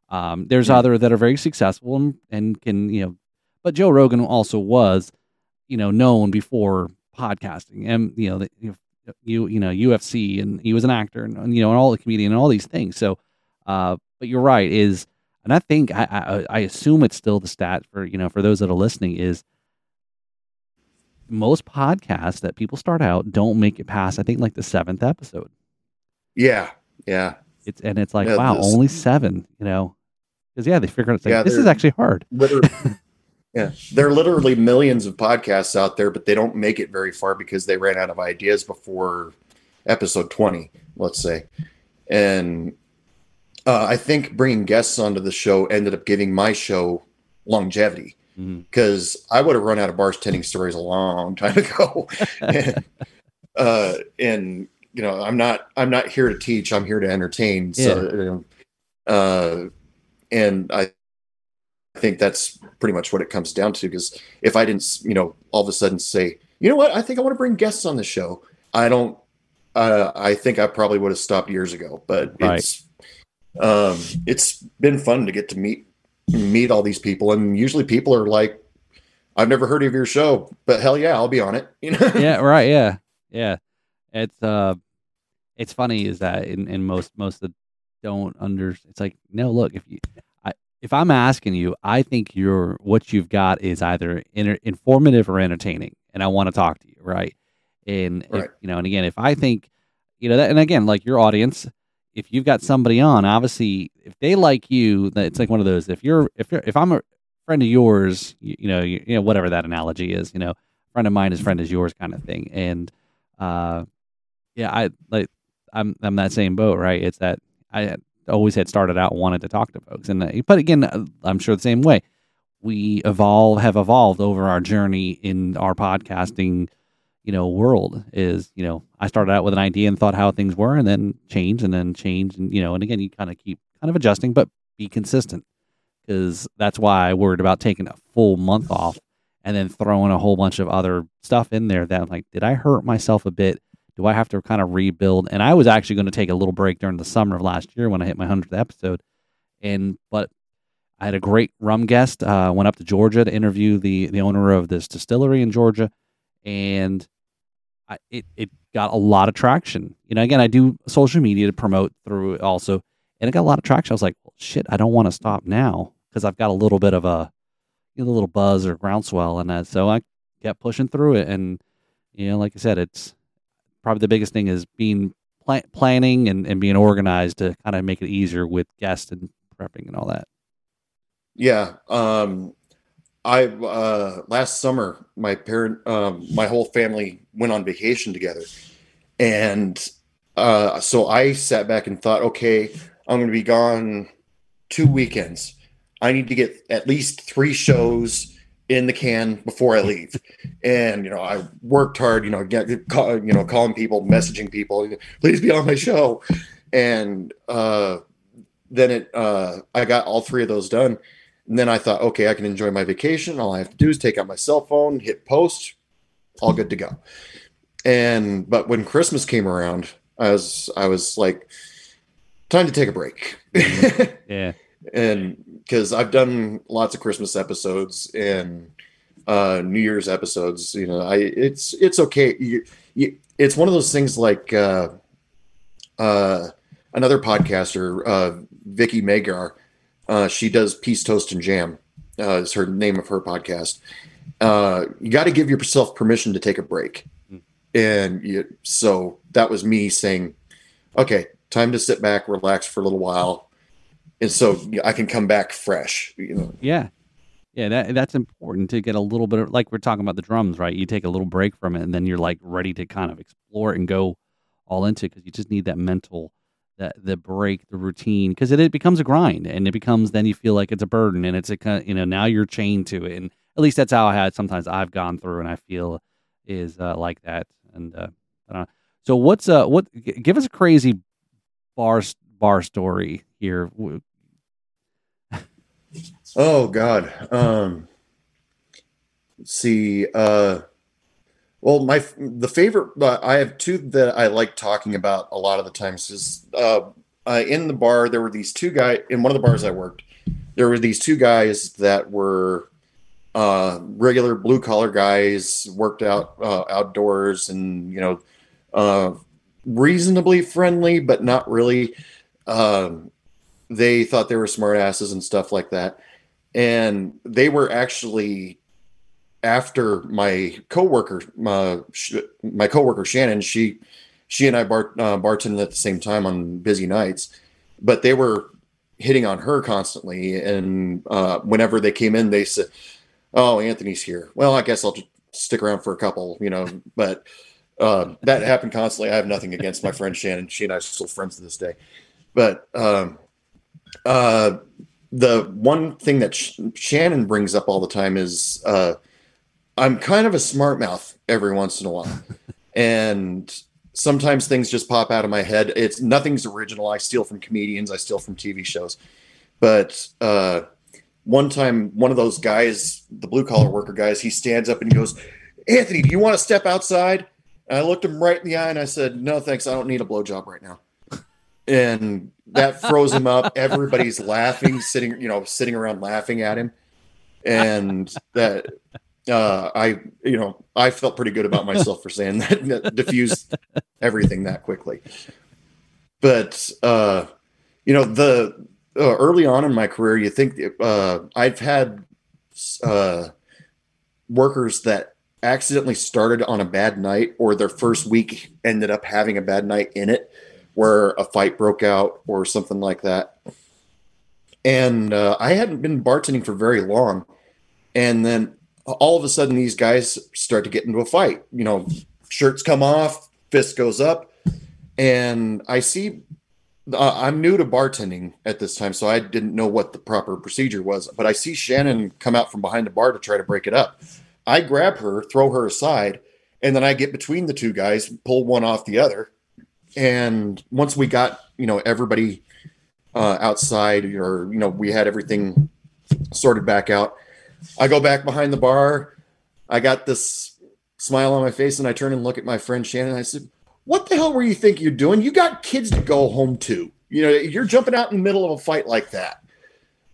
Um, there's yeah. other that are very successful and, and can you know but Joe Rogan also was, you know, known before podcasting and you know the, you you you know UFC and he was an actor and you know and all the comedian and all these things. So, uh, but you're right is, and I think I, I I assume it's still the stat for you know for those that are listening is most podcasts that people start out don't make it past I think like the seventh episode. Yeah, yeah. It's and it's like yeah, wow, this, only seven. You know, because yeah, they figure out like, yeah, this is actually hard. Literally, Yeah, there are literally millions of podcasts out there, but they don't make it very far because they ran out of ideas before episode 20, let's say. And uh, I think bringing guests onto the show ended up giving my show longevity because mm-hmm. I would have run out of bartending stories a long time ago. and, uh, and you know, I'm not I'm not here to teach. I'm here to entertain. So, uh, and I think that's pretty much what it comes down to. Because if I didn't, you know, all of a sudden say, you know what, I think I want to bring guests on the show. I don't. Uh, I think I probably would have stopped years ago. But Right. it's um, it's been fun to get to meet meet all these people, and usually people are like, "I've never heard of your show, but hell yeah, I'll be on it." You know? yeah, right. Yeah, yeah. It's uh, it's funny is that in, in most most that don't under. It's like no, look if you, I if I'm asking you, I think you're what you've got is either inter, informative or entertaining, and I want to talk to you, right? And if, you know, and again, if I think, you know, that, and again, like your audience, if you've got somebody on, obviously, if they like you, that it's like one of those. If you're if you're if I'm a friend of yours, you, you know, you, you know, whatever that analogy is, you know, friend of mine is friend is yours kind of thing, and uh, yeah, I like I'm I'm that same boat, right? It's that I always had started out wanted to talk to folks, and uh, but again, uh, I'm sure the same way. We evolve, have evolved over our journey in our podcasting, you know, world. Is you know, I started out with an idea and thought how things were, and then change, and then change, and you know, and again, you kind of keep kind of adjusting, but be consistent, because that's why I worried about taking a full month off and then throwing a whole bunch of other stuff in there that I'm like, did I hurt myself a bit? Do I have to kind of rebuild? And I was actually going to take a little break during the summer of last year when I hit my hundredth episode, and but I had a great rum guest. Uh, went up to Georgia to interview the the owner of this distillery in Georgia, and I, it it got a lot of traction. You know, again, I do social media to promote through also, and it got a lot of traction. I was like, shit, I don't want to stop now because I've got a little bit of a you know, a little buzz or groundswell and that. So I kept pushing through it, and you know, like I said, it's probably the biggest thing is being pla- planning and, and being organized to kind of make it easier with guests and prepping and all that. Yeah. Um, I uh, last summer, my parent, um, my whole family went on vacation together, and uh, so I sat back and thought, okay, I'm going to be gone two weekends. I need to get at least three shows in the can before I leave. And you know, I worked hard. You know, get call, you know, calling people, messaging people, please be on my show. And uh, then it, uh, I got all three of those done. And then I thought, okay, I can enjoy my vacation. All I have to do is take out my cell phone, hit post, all good to go. And but when Christmas came around, I was I was like, time to take a break. Yeah, and because I've done lots of Christmas episodes and uh, New Year's episodes, you know, I it's it's okay. You, you, it's one of those things like uh, uh, another podcaster, uh, Vicky Magar. Uh, she does Peace Toast and Jam. Uh, is her name of her podcast. Uh, you got to give yourself permission to take a break, Mm. and you, so that was me saying, "Okay, time to sit back, relax for a little while." And so I can come back fresh. You know, yeah, yeah. That that's important to get a little bit of like we're talking about the drums, right? You take a little break from it, and then you're like ready to kind of explore and go all into it because you just need that mental that the break, the routine, because it, it becomes a grind, and it becomes then you feel like it's a burden, and it's a you know now you're chained to it, and at least that's how I had sometimes I've gone through, and I feel is uh, like that, and uh, I don't know. So what's uh what? Give us a crazy bar bar story here. Oh God. Um, see. Uh, well, my the favorite uh, I have two that I like talking about a lot of the times is uh, uh, in the bar. There were these two guys in one of the bars I worked. There were these two guys that were uh, regular blue collar guys, worked out uh, outdoors, and you know, uh, reasonably friendly, but not really. Um, they thought they were smart asses and stuff like that, and they were actually after my coworker, my my coworker Shannon. She she and I bar, uh, bartended at the same time on busy nights, but they were hitting on her constantly. And uh, whenever they came in, they said, "Oh, Anthony's here. Well, I guess I'll just stick around for a couple, you know." But uh, that happened constantly. I have nothing against my friend Shannon. She and I are still friends to this day. But um, uh, the one thing that Sh- Shannon brings up all the time is uh, I'm kind of a smart mouth every once in a while, and sometimes things just pop out of my head. It's nothing's original. I steal from comedians. I steal from TV shows. But uh, one time, one of those guys, the blue collar worker guys, he stands up and he goes, "Anthony, do you want to step outside?" And I looked him right in the eye and I said, "No, thanks. I don't need a blowjob right now." And that froze him up. Everybody's laughing, sitting, you know, sitting around laughing at him, and that uh, I, you know, I felt pretty good about myself for saying that, that diffused everything that quickly. But uh, you know, the uh, early on in my career, you think uh, I've had uh, workers that accidentally started on a bad night, or their first week ended up having a bad night in it, where a fight broke out or something like that. And uh, I hadn't been bartending for very long, and then all of a sudden these guys start to get into a fight. You know, shirts come off, fist goes up, and I see. Uh, I'm new to bartending at this time, so I didn't know what the proper procedure was. But I see Shannon come out from behind the bar to try to break it up. I grab her, throw her aside, and then I get between the two guys, pull one off the other. And once we got, you know, everybody uh, outside, or you know, we had everything sorted back out I go back behind the bar. I got this smile on my face, and I turn and look at my friend Shannon. I said, "What the hell were you think you're doing? You got kids to go home to. You know, you're jumping out in the middle of a fight like that."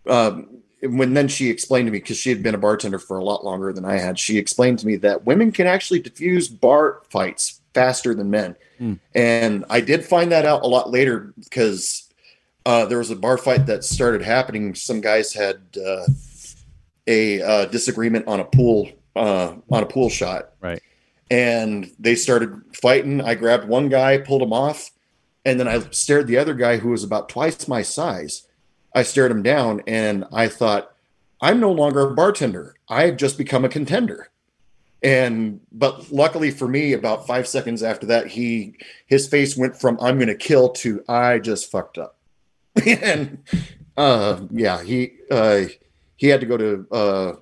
Um, when then she explained to me because she had been a bartender for a lot longer than I had. She explained to me that women can actually diffuse bar fights faster than men, mm. and I did find that out a lot later because uh, there was a bar fight that started happening. Some guys had. Uh, a uh, disagreement on a pool uh, on a pool shot. Right. And they started fighting. I grabbed one guy, pulled him off, and then I stared the other guy who was about twice my size. I stared him down, and I thought, I'm no longer a bartender. I've just become a contender. And but luckily for me, about five seconds after that, he his face went from "I'm going to kill" to "I just fucked up." and uh, yeah, he uh, he had to go to uh,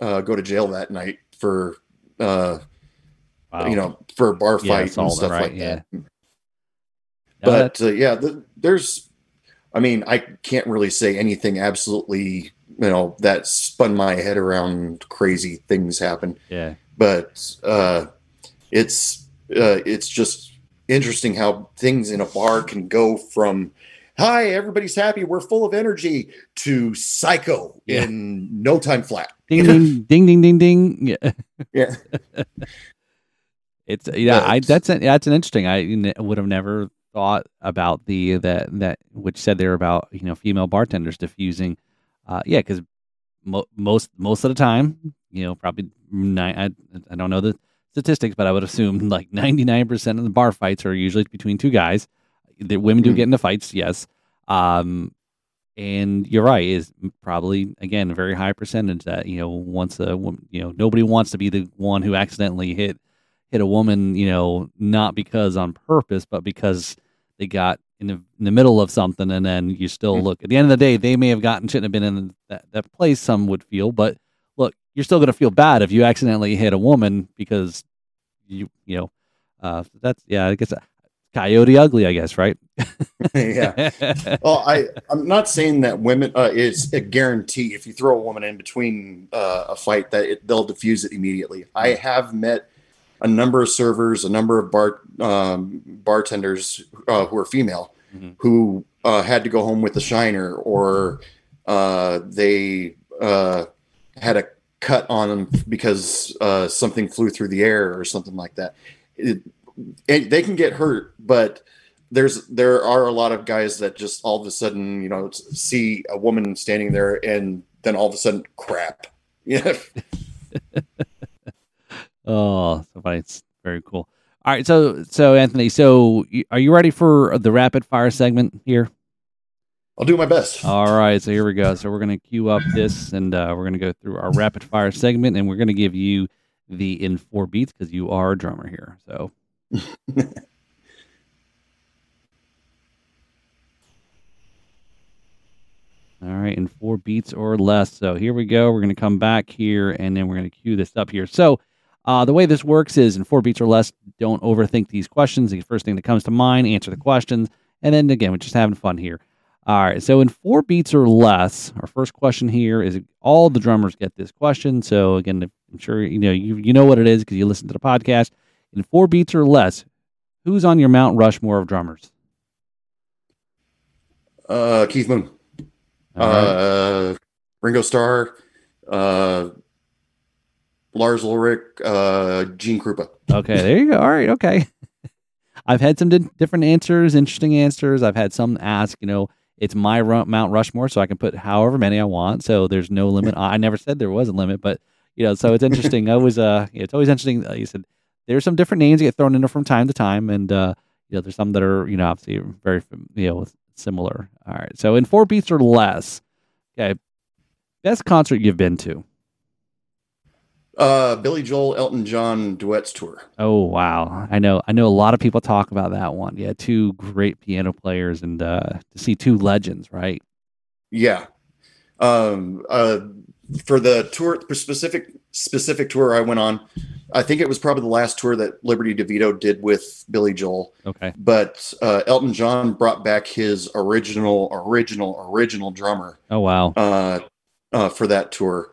uh, go to jail that night for uh, wow. you know for bar fight yeah, and stuff right, like yeah. that. But uh, yeah, the, there's, I mean, I can't really say anything absolutely, you know, that spun my head around. Crazy things happen. Yeah, but uh, it's uh, it's just interesting how things in a bar can go from hi, everybody's happy, we're full of energy, to psycho yeah. in no time flat. Ding, ding, ding, ding, ding, ding. Yeah. Yeah. it's, yeah, I, that's, an, that's an interesting, I would have never thought about the, that, that, which said there about, you know, female bartenders diffusing. Uh, yeah, because mo- most, most of the time, you know, probably I, I don't know the statistics, but I would assume like 99% of the bar fights are usually between two guys the women do mm-hmm. get into fights, yes. Um, and you're right, is probably again a very high percentage that you know once a you know nobody wants to be the one who accidentally hit hit a woman, you know, not because on purpose, but because they got in the, in the middle of something, and then you still mm-hmm. look. At the end of the day, they may have gotten shouldn't have been in that, that place. Some would feel, but you're still going to feel bad if you accidentally hit a woman because you you know uh, that's yeah. I guess Coyote Ugly, I guess, right? yeah. Well, I I'm not saying that women uh, is a guarantee. If you throw a woman in between uh, a fight, that it, they'll diffuse it immediately. I mm. have met a number of servers, a number of bar um, bartenders uh, who are female, mm-hmm. who uh, had to go home with a shiner, or uh, they uh, had a cut on them because uh, something flew through the air or something like that. It, they can get hurt, but there's there are a lot of guys that just all of a sudden you know see a woman standing there and then all of a sudden crap. Yeah. Oh it's very cool. All right so so anthony so are you ready for the rapid fire segment here i'll do my best all right so here we go so we're going to queue up this and uh, we're going to go through our rapid fire segment and we're going to give you the in four beats because you are a drummer here so All right, in four beats or less. So here we go. We're going to come back here and then we're going to cue this up here. So uh, the way this works is in four beats or less, don't overthink these questions. The first thing that comes to mind, answer the questions, and then again, we're just having fun here. All right, so in four beats or less, our first question here is all the drummers get this question. So again, I'm sure you know you you know what it is because you listen to the podcast. In four beats or less, who's on your Mount Rushmore of drummers? Uh, Keith Moon, uh, Ringo Starr, uh, Lars Ulrich, uh, Gene Krupa. Okay, there you go. All right, okay. I've had some di- different answers, interesting answers. I've had some ask, you know, it's my Mount Rushmore, so I can put however many I want. So there's no limit. I never said there was a limit, but you know, so it's interesting. I was, uh, it's always interesting. Uh, you said there's some different names that get thrown in there from time to time, and uh, you know, there's some that are, you know, obviously very, you know, similar. All right, so in four beats or less, okay, best concert you've been to. Uh, Billy Joel, Elton John duets tour. Oh wow, I know. I know a lot of people talk about that one. Yeah, two great piano players, and uh, to see two legends, right? Yeah. Um. Uh. For the tour, specific specific tour I went on, I think it was probably the last tour that Liberty DeVito did with Billy Joel. Okay. But uh, Elton John brought back his original, original, original drummer. Oh wow. Uh, uh for that tour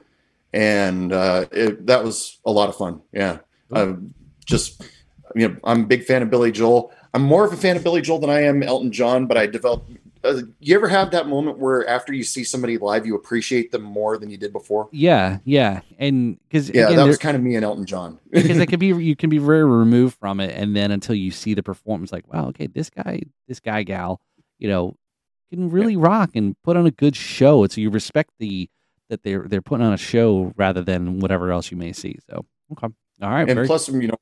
and uh, it, that was a lot of fun. Yeah, uh, just you know, I'm a big fan of Billy Joel. I'm more of a fan of Billy Joel than I am Elton John, but I developed. Uh, you ever have that moment where after you see somebody live, you appreciate them more than you did before? Yeah, yeah, and because yeah, again, that was kind of me and Elton John. because it could be you can be very removed from it, and then until you see the performance, like wow, okay, this guy, this guy, gal, you know, can really yeah. rock and put on a good show. So you respect the that they're they're putting on a show rather than whatever else you may see. So okay, all right. And very- plus, you know,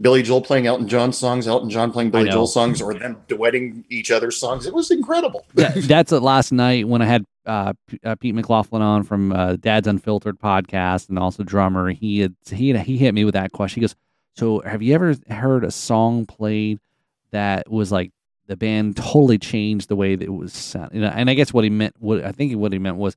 Billy Joel playing Elton John songs, Elton John playing Billy Joel songs, or them duetting each other's songs. It was incredible. that, that's it. Last night when I had uh, uh, Pete McLaughlin on from uh, Dad's Unfiltered podcast and also drummer, he had he had, he hit me with that question. He goes, "So have you ever heard a song played that was like?" The band totally changed the way that it was sound, you know, and I guess what he meant, what I think what he meant was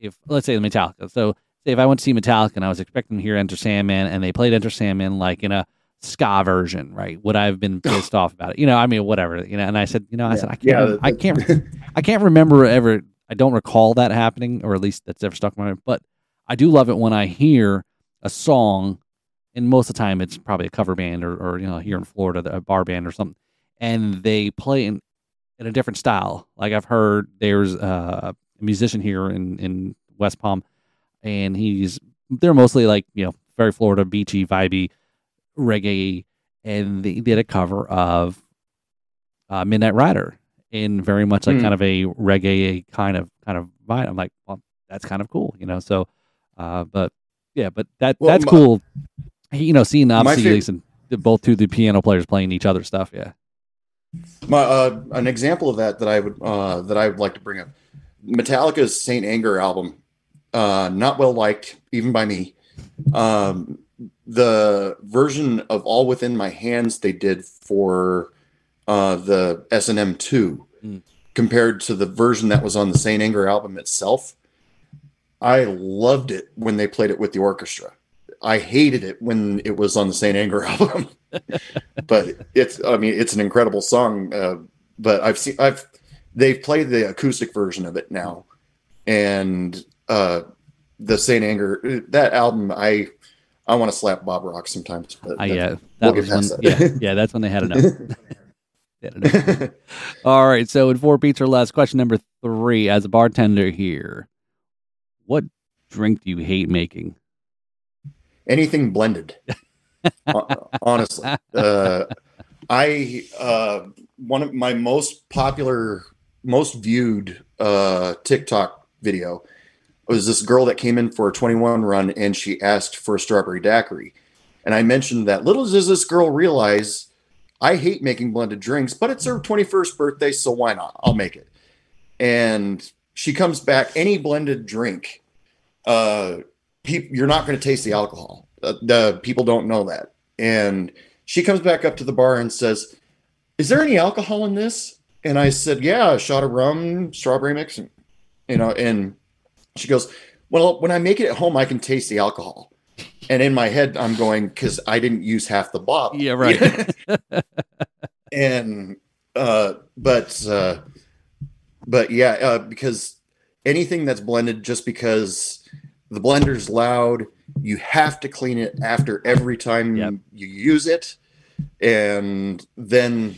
if let's say the Metallica. So say if I went to see Metallica and I was expecting to hear Enter Sandman and they played Enter Sandman like in a ska version, right? Would I have been pissed off about it? You know, I mean, whatever. You know, and I said, you know, I yeah. said I can't, yeah, I can't, I can't remember ever. I don't recall that happening, or at least that's ever stuck in my mind. But I do love it when I hear a song, and most of the time it's probably a cover band or, or you know, here in Florida, a bar band or something, and they play in in a different style. Like I've heard there's uh, musician here in in West Palm, and he's they're mostly like you know very Florida beachy, vibey reggae, and they did a cover of uh, Midnight Rider in very much like mm. kind of a reggae kind of kind of vibe. I'm like, well, that's kind of cool, you know. So, uh, but yeah, but that well, that's my, cool. You know, seeing obviously favorite, both two the piano players playing each other stuff. Yeah. My uh, an example of that that I would uh, that I would like to bring up Metallica's Saint Anger album, uh, not well liked even by me. Um, the version of All Within My Hands they did for uh, the S and M two, mm. compared to the version that was on the Saint Anger album itself, I loved it when they played it with the orchestra. I hated it when it was on the Saint Anger album, but it's I mean it's an incredible song. Uh, but I've seen I've they've played the acoustic version of it now, and uh, the Saint Anger that album I I want to slap Bob Rock sometimes. But uh, yeah, that we'll was when, that. yeah, yeah, that's when they had enough. All right, so in four beats or less, question number three. As a bartender here, what drink do you hate making? Anything blended. Honestly, uh, I uh, one of my most popular most viewed uh, TikTok video was this girl that came in for a 21 run and she asked for a strawberry daiquiri. And I mentioned that little does this girl realize I hate making blended drinks, but it's her 21st birthday, so why not? I'll make it. And she comes back, any blended drink, uh, pe- you're not going to taste the alcohol. Uh, the people don't know that. And she comes back up to the bar and says, Is there any alcohol in this? And I said, yeah, a shot of rum, strawberry mix, and, you know, and she goes, well, when I make it at home, I can taste the alcohol. and in my head, I'm going because I didn't use half the bottle. Yeah, right. and uh, but uh, but yeah, uh, because anything that's blended, just because the blender's loud, you have to clean it after every time Yep. you use it, and then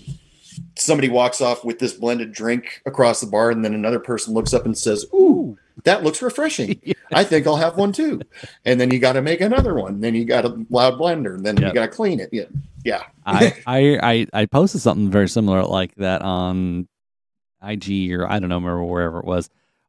somebody walks off with this blended drink across the bar, and then another person looks up and says, "Ooh, that looks refreshing. I think I'll have one too." And then you got to make another one. Then you got a loud blender, and then Yep. you got to clean it. Yeah, yeah. I, I I I posted something very similar like that on IG or I don't know, remember wherever it was.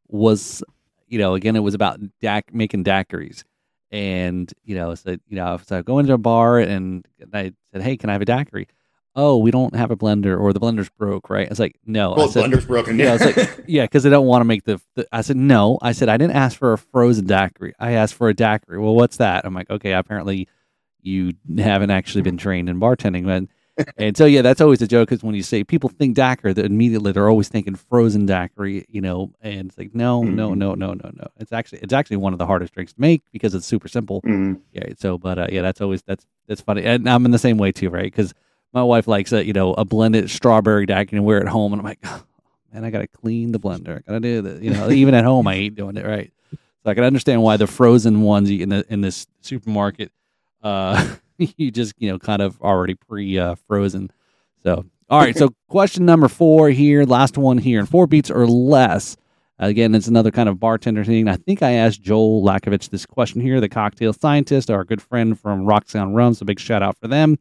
Was you know again it was about dac making daiquiris, and you know so you know so I go into a bar and I said, hey, can I have a daiquiri? Oh, we don't have a blender or the blender's broke, right? It's like no, I Well, said, blender's broken. yeah, Yeah, I was like, yeah, because they don't want to make the, the. I said no. I said I didn't ask for a frozen daiquiri. I asked for a daiquiri. Well, what's that? I'm like, okay, apparently you haven't actually been trained in bartending, man. and so yeah, that's always a joke. because when you say people think daiquiri, that immediately they're always thinking frozen daiquiri, you know. And it's like no, no, Mhm. no, no, no, no. It's actually it's actually one of the hardest drinks to make because it's super simple. Mhm. Yeah. So, but uh, yeah, that's always that's that's funny, and I'm in the same way too, right? Because my wife likes a you know a blended strawberry daiquiri, and we're at home, and I'm like, oh, man, I gotta clean the blender. I gotta do this. You know, even at home, I hate doing it. Right. So I can understand why the frozen ones in the in this supermarket, uh, you just you know kind of already pre uh, frozen. So all right. So question number four here, last one here, and four beats or less. Again, it's another kind of bartender thing. I think I asked Joel Lakovich this question here, the cocktail scientist, our good friend from Roxanne Rum. So big shout out for them.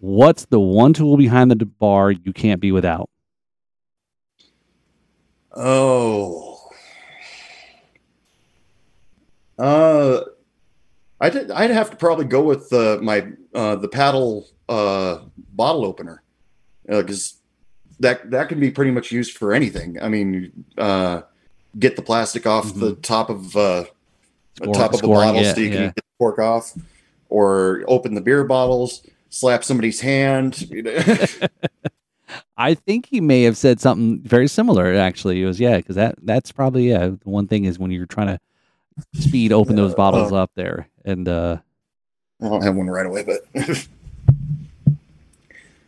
What's the one tool behind the bar you can't be without? Oh. Uh, I did. I'd have to probably go with uh, my uh, the paddle uh, bottle opener because that that can be pretty much used for anything. I mean, uh, get the plastic off the top of uh, the Score- top of a bottle it, so you can get the cork off, or open the beer bottles, slap somebody's hand. you know. I think he may have said something very similar. Actually, it was yeah, because that that's probably yeah. The one thing is when you're trying to speed open those bottles uh, up there, and uh, I don't have one right away, but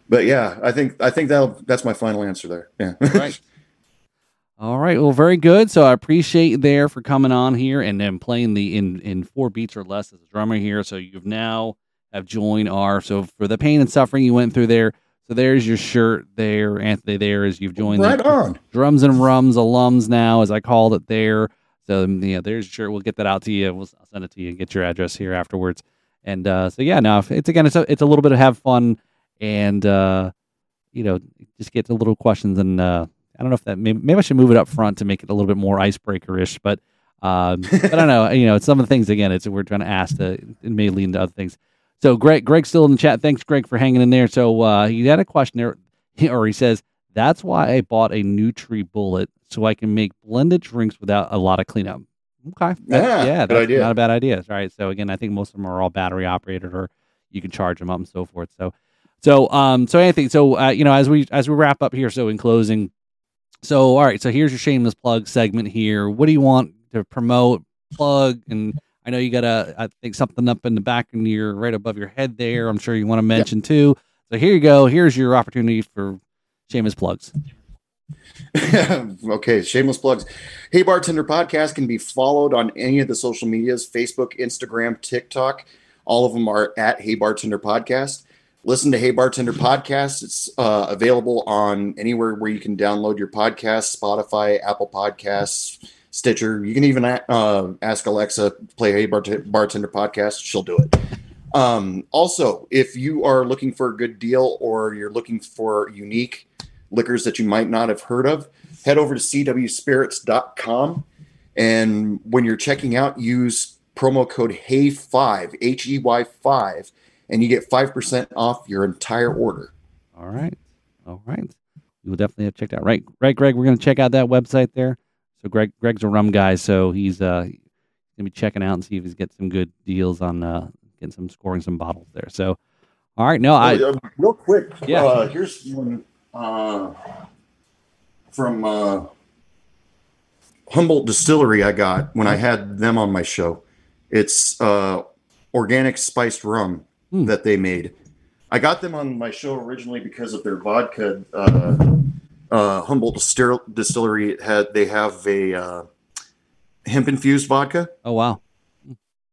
but yeah, I think I think that that's my final answer there. Yeah. Right. All right. Well, very good. So I appreciate you there for coming on here and then playing the in in four beats or less as a drummer here. So you've now have joined our so for the pain and suffering you went through there. So there's your shirt there, Anthony. There as you've joined right the on. drums and rums alums now, as I called it there. So um, yeah, there's your shirt. We'll get that out to you. We'll I'll send it to you and get your address here afterwards. And uh, so yeah, now it's again, it's a, it's a little bit of have fun and uh, you know just get a little questions and uh, I don't know if that maybe, maybe I should move it up front to make it a little bit more icebreaker ish, but um, but I don't know. You know, it's some of the things again. It's we're trying to ask to it may lead into other things. So Greg, Greg's still in the chat. Thanks, Greg, for hanging in there. So uh, he had a question there, or he says that's why I bought a NutriBullet so I can make blended drinks without a lot of cleanup. Okay, That- Yeah, yeah, good that's idea. not a bad idea, right? So again, I think most of them are all battery operated, or you can charge them up and so forth. So, so um, so Anthony, so uh, you know, as we as we wrap up here, so in closing, so all right, so here's your shameless plug segment here. What do you want to promote, plug, and I know you got a I think something up in the back and you're right above your head there. I'm sure you want to mention too. So here you go. Here's your opportunity for shameless plugs. okay, shameless plugs. Hey Bartender Podcast can be followed on any of the social medias Facebook, Instagram, TikTok. All of them are at Hey Bartender Podcast. Listen to Hey Bartender Podcast. It's uh, available on anywhere where you can download your podcast Spotify, Apple Podcasts, Stitcher. You can even uh, ask Alexa, play Hey Bart- Bartender Podcast. She'll do it. Um, also, if you are looking for a good deal or you're looking for unique liquors that you might not have heard of, head over to cwspirits.com. And when you're checking out, use promo code HEY5, H E Y 5, and you get 5% off your entire order. All right. All right. We will definitely have out. Right, right, Greg. We're going to check out that website there. So Greg, Greg's a rum guy, so he's uh gonna be checking out and see if he's get some good deals on uh getting some scoring some bottles there. So, all right. No, I Uh, real quick, Yeah. uh, here's one uh, from uh, Humboldt Distillery I got when I had them on my show. It's uh, organic spiced rum Hmm. that they made. I got them on my show originally because of their vodka. Uh, uh, Humboldt Distil- Distillery had they have a uh, hemp infused vodka, Oh wow.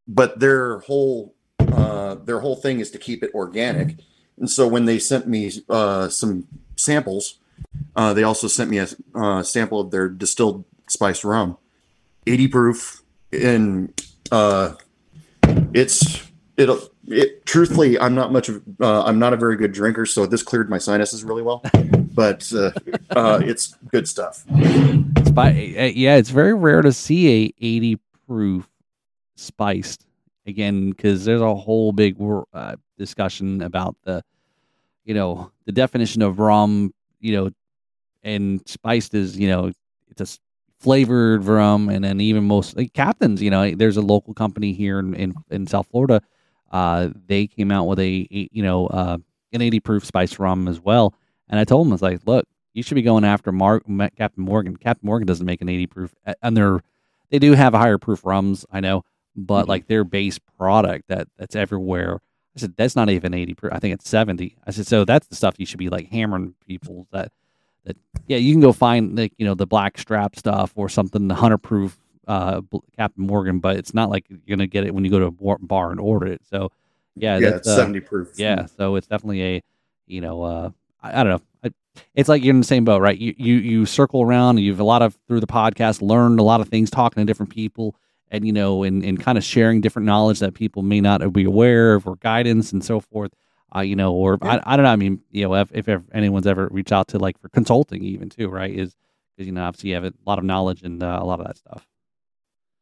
but their whole uh, their whole thing is to keep it organic. And so when they sent me uh, some samples, uh, they also sent me a uh, sample of their distilled spiced rum, 80 proof, and uh, it's it'll it. Truthfully, I'm not much of uh, I'm not a very good drinker, so this cleared my sinuses really well. But uh, uh, it's good stuff. Spi- uh, yeah, it's very rare to see a 80 proof spiced again because there's a whole big uh, discussion about the, you know, the definition of rum, you know, and spiced is you know it's a flavored rum, and then even most like captains, you know, there's a local company here in in, in South Florida, uh, they came out with a, a you know uh, an 80 proof spiced rum as well, and I told him, I was like, look you should be going after Mar- Captain Morgan. Captain Morgan doesn't make an 80 proof, and they're they do have higher proof rums, I know, but Mhm. like their base product that that's everywhere. I said that's not even 80 proof. I think it's 70. I said so that's the stuff you should be like hammering people that that yeah you can go find like you know the black strap stuff or something the hunter proof uh Captain Morgan, but it's not like you're gonna get it when you go to a bar- bar and order it. So yeah, Yeah, that's it's uh, 70 proof. yeah, so it's definitely a, you know, uh, I, I don't know. I, it's like you're in the same boat, right? You you you circle around. You've a lot of through the podcast learned a lot of things, talking to different people, and you know, and and kind of sharing different knowledge that people may not be aware of, or guidance and so forth. Uh, you know, or I, I don't know. I mean, you know, if, if ever anyone's ever reached out to like for consulting, even too, right? Is because you know, obviously you have a lot of knowledge and uh, a lot of that stuff.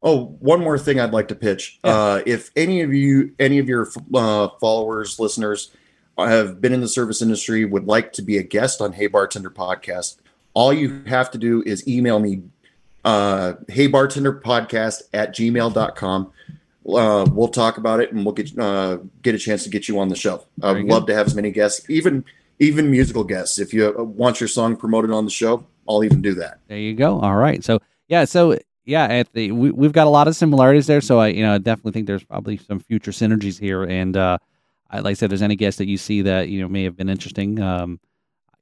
Oh, one more thing I'd like to pitch. Yeah. Uh, if any of you, any of your uh, followers, listeners, have been in the service industry, would like to be a guest on Hey Bartender podcast, all you have to do is email me, uh, Hey Bartender podcast at gmail.com. Uh, we'll talk about it and we'll get uh, get a chance to get you on the show. I'd love to have as many guests, even even musical guests. If you uh, want your song promoted on the show, I'll even do that. There you go. All right. So yeah. So yeah, Anthony, we, we've got a lot of similarities there. So I, you know, I definitely think there's probably some future synergies here. And uh, I, like I said, if there's any guests that you see that you know may have been interesting. Um,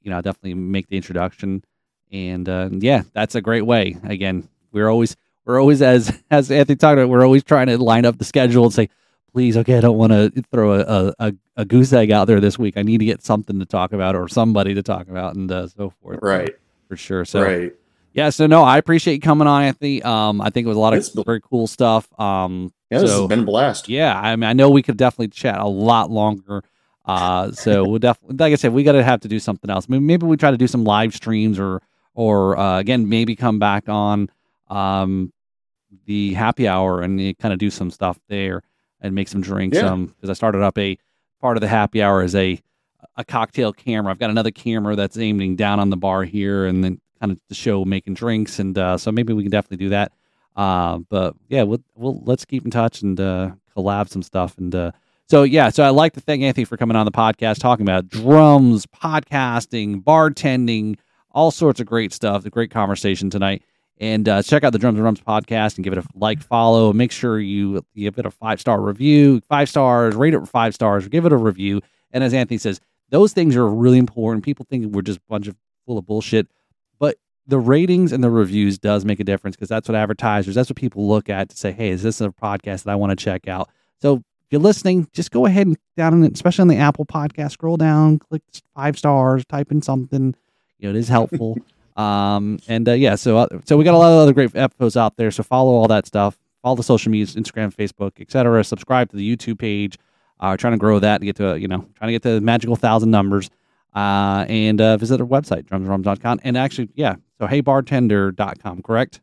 you know, I'll definitely make the introduction. And uh, yeah, that's a great way. Again, we're always we're always as as Anthony talked about, we're always trying to line up the schedule and say, please, okay, I don't want to throw a, a, a goose egg out there this week. I need to get something to talk about or somebody to talk about and uh, so forth. Right. For sure. So right. yeah, so no, I appreciate you coming on, Anthony. Um, I think it was a lot of very cool stuff. Um, Yeah, this so has been a blast. yeah, I mean, I know we could definitely chat a lot longer. Uh, so we'll definitely, like I said, we got to have to do something else. Maybe, maybe we try to do some live streams or, or uh, again, maybe come back on um, the happy hour and kind of do some stuff there and make some drinks. Yeah. Um, because I started up a part of the happy hour as a a cocktail camera. I've got another camera that's aiming down on the bar here, and then kind of the show making drinks, and uh, so maybe we can definitely do that. Uh, but yeah, we'll, we'll let's keep in touch and uh, collab some stuff. And uh, so yeah, so I'd like to thank Anthony for coming on the podcast, talking about drums, podcasting, bartending, all sorts of great stuff. The great conversation tonight. And uh, check out the Drums and Rums podcast and give it a like, follow. Make sure you give it a five star review, five stars, rate it five stars, give it a review. And as Anthony says, those things are really important. People think we're just a bunch of full of bullshit, the ratings and the reviews does make a difference because that's what advertisers, that's what people look at to say, hey, is this a podcast that I want to check out? So if you're listening, just go ahead and down in, especially on the Apple podcast, scroll down, click five stars, type in something. You know, it is helpful. um, and uh, yeah, so uh, so we got a lot of other great episodes out there. So follow all that stuff. Follow the social medias, Instagram, Facebook, etc. Subscribe to the YouTube page. Uh, trying to grow that to get to you know trying to get to the magical thousand numbers. Uh, and uh, visit our website drumsrums.com and actually yeah so heybartender.com correct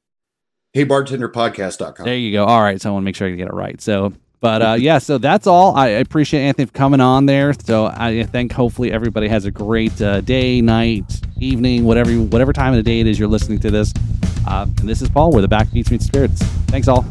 heybartenderpodcast.com. there you go. All right. So I want to make sure I get it right. So, but uh, yeah, so that's all. I appreciate Anthony for coming on there. So I think hopefully everybody has a great uh, day, night, evening, whatever whatever time of the day it is you're listening to this. Uh, and this is Paul with the Backbeats Meet Spirits. Thanks all.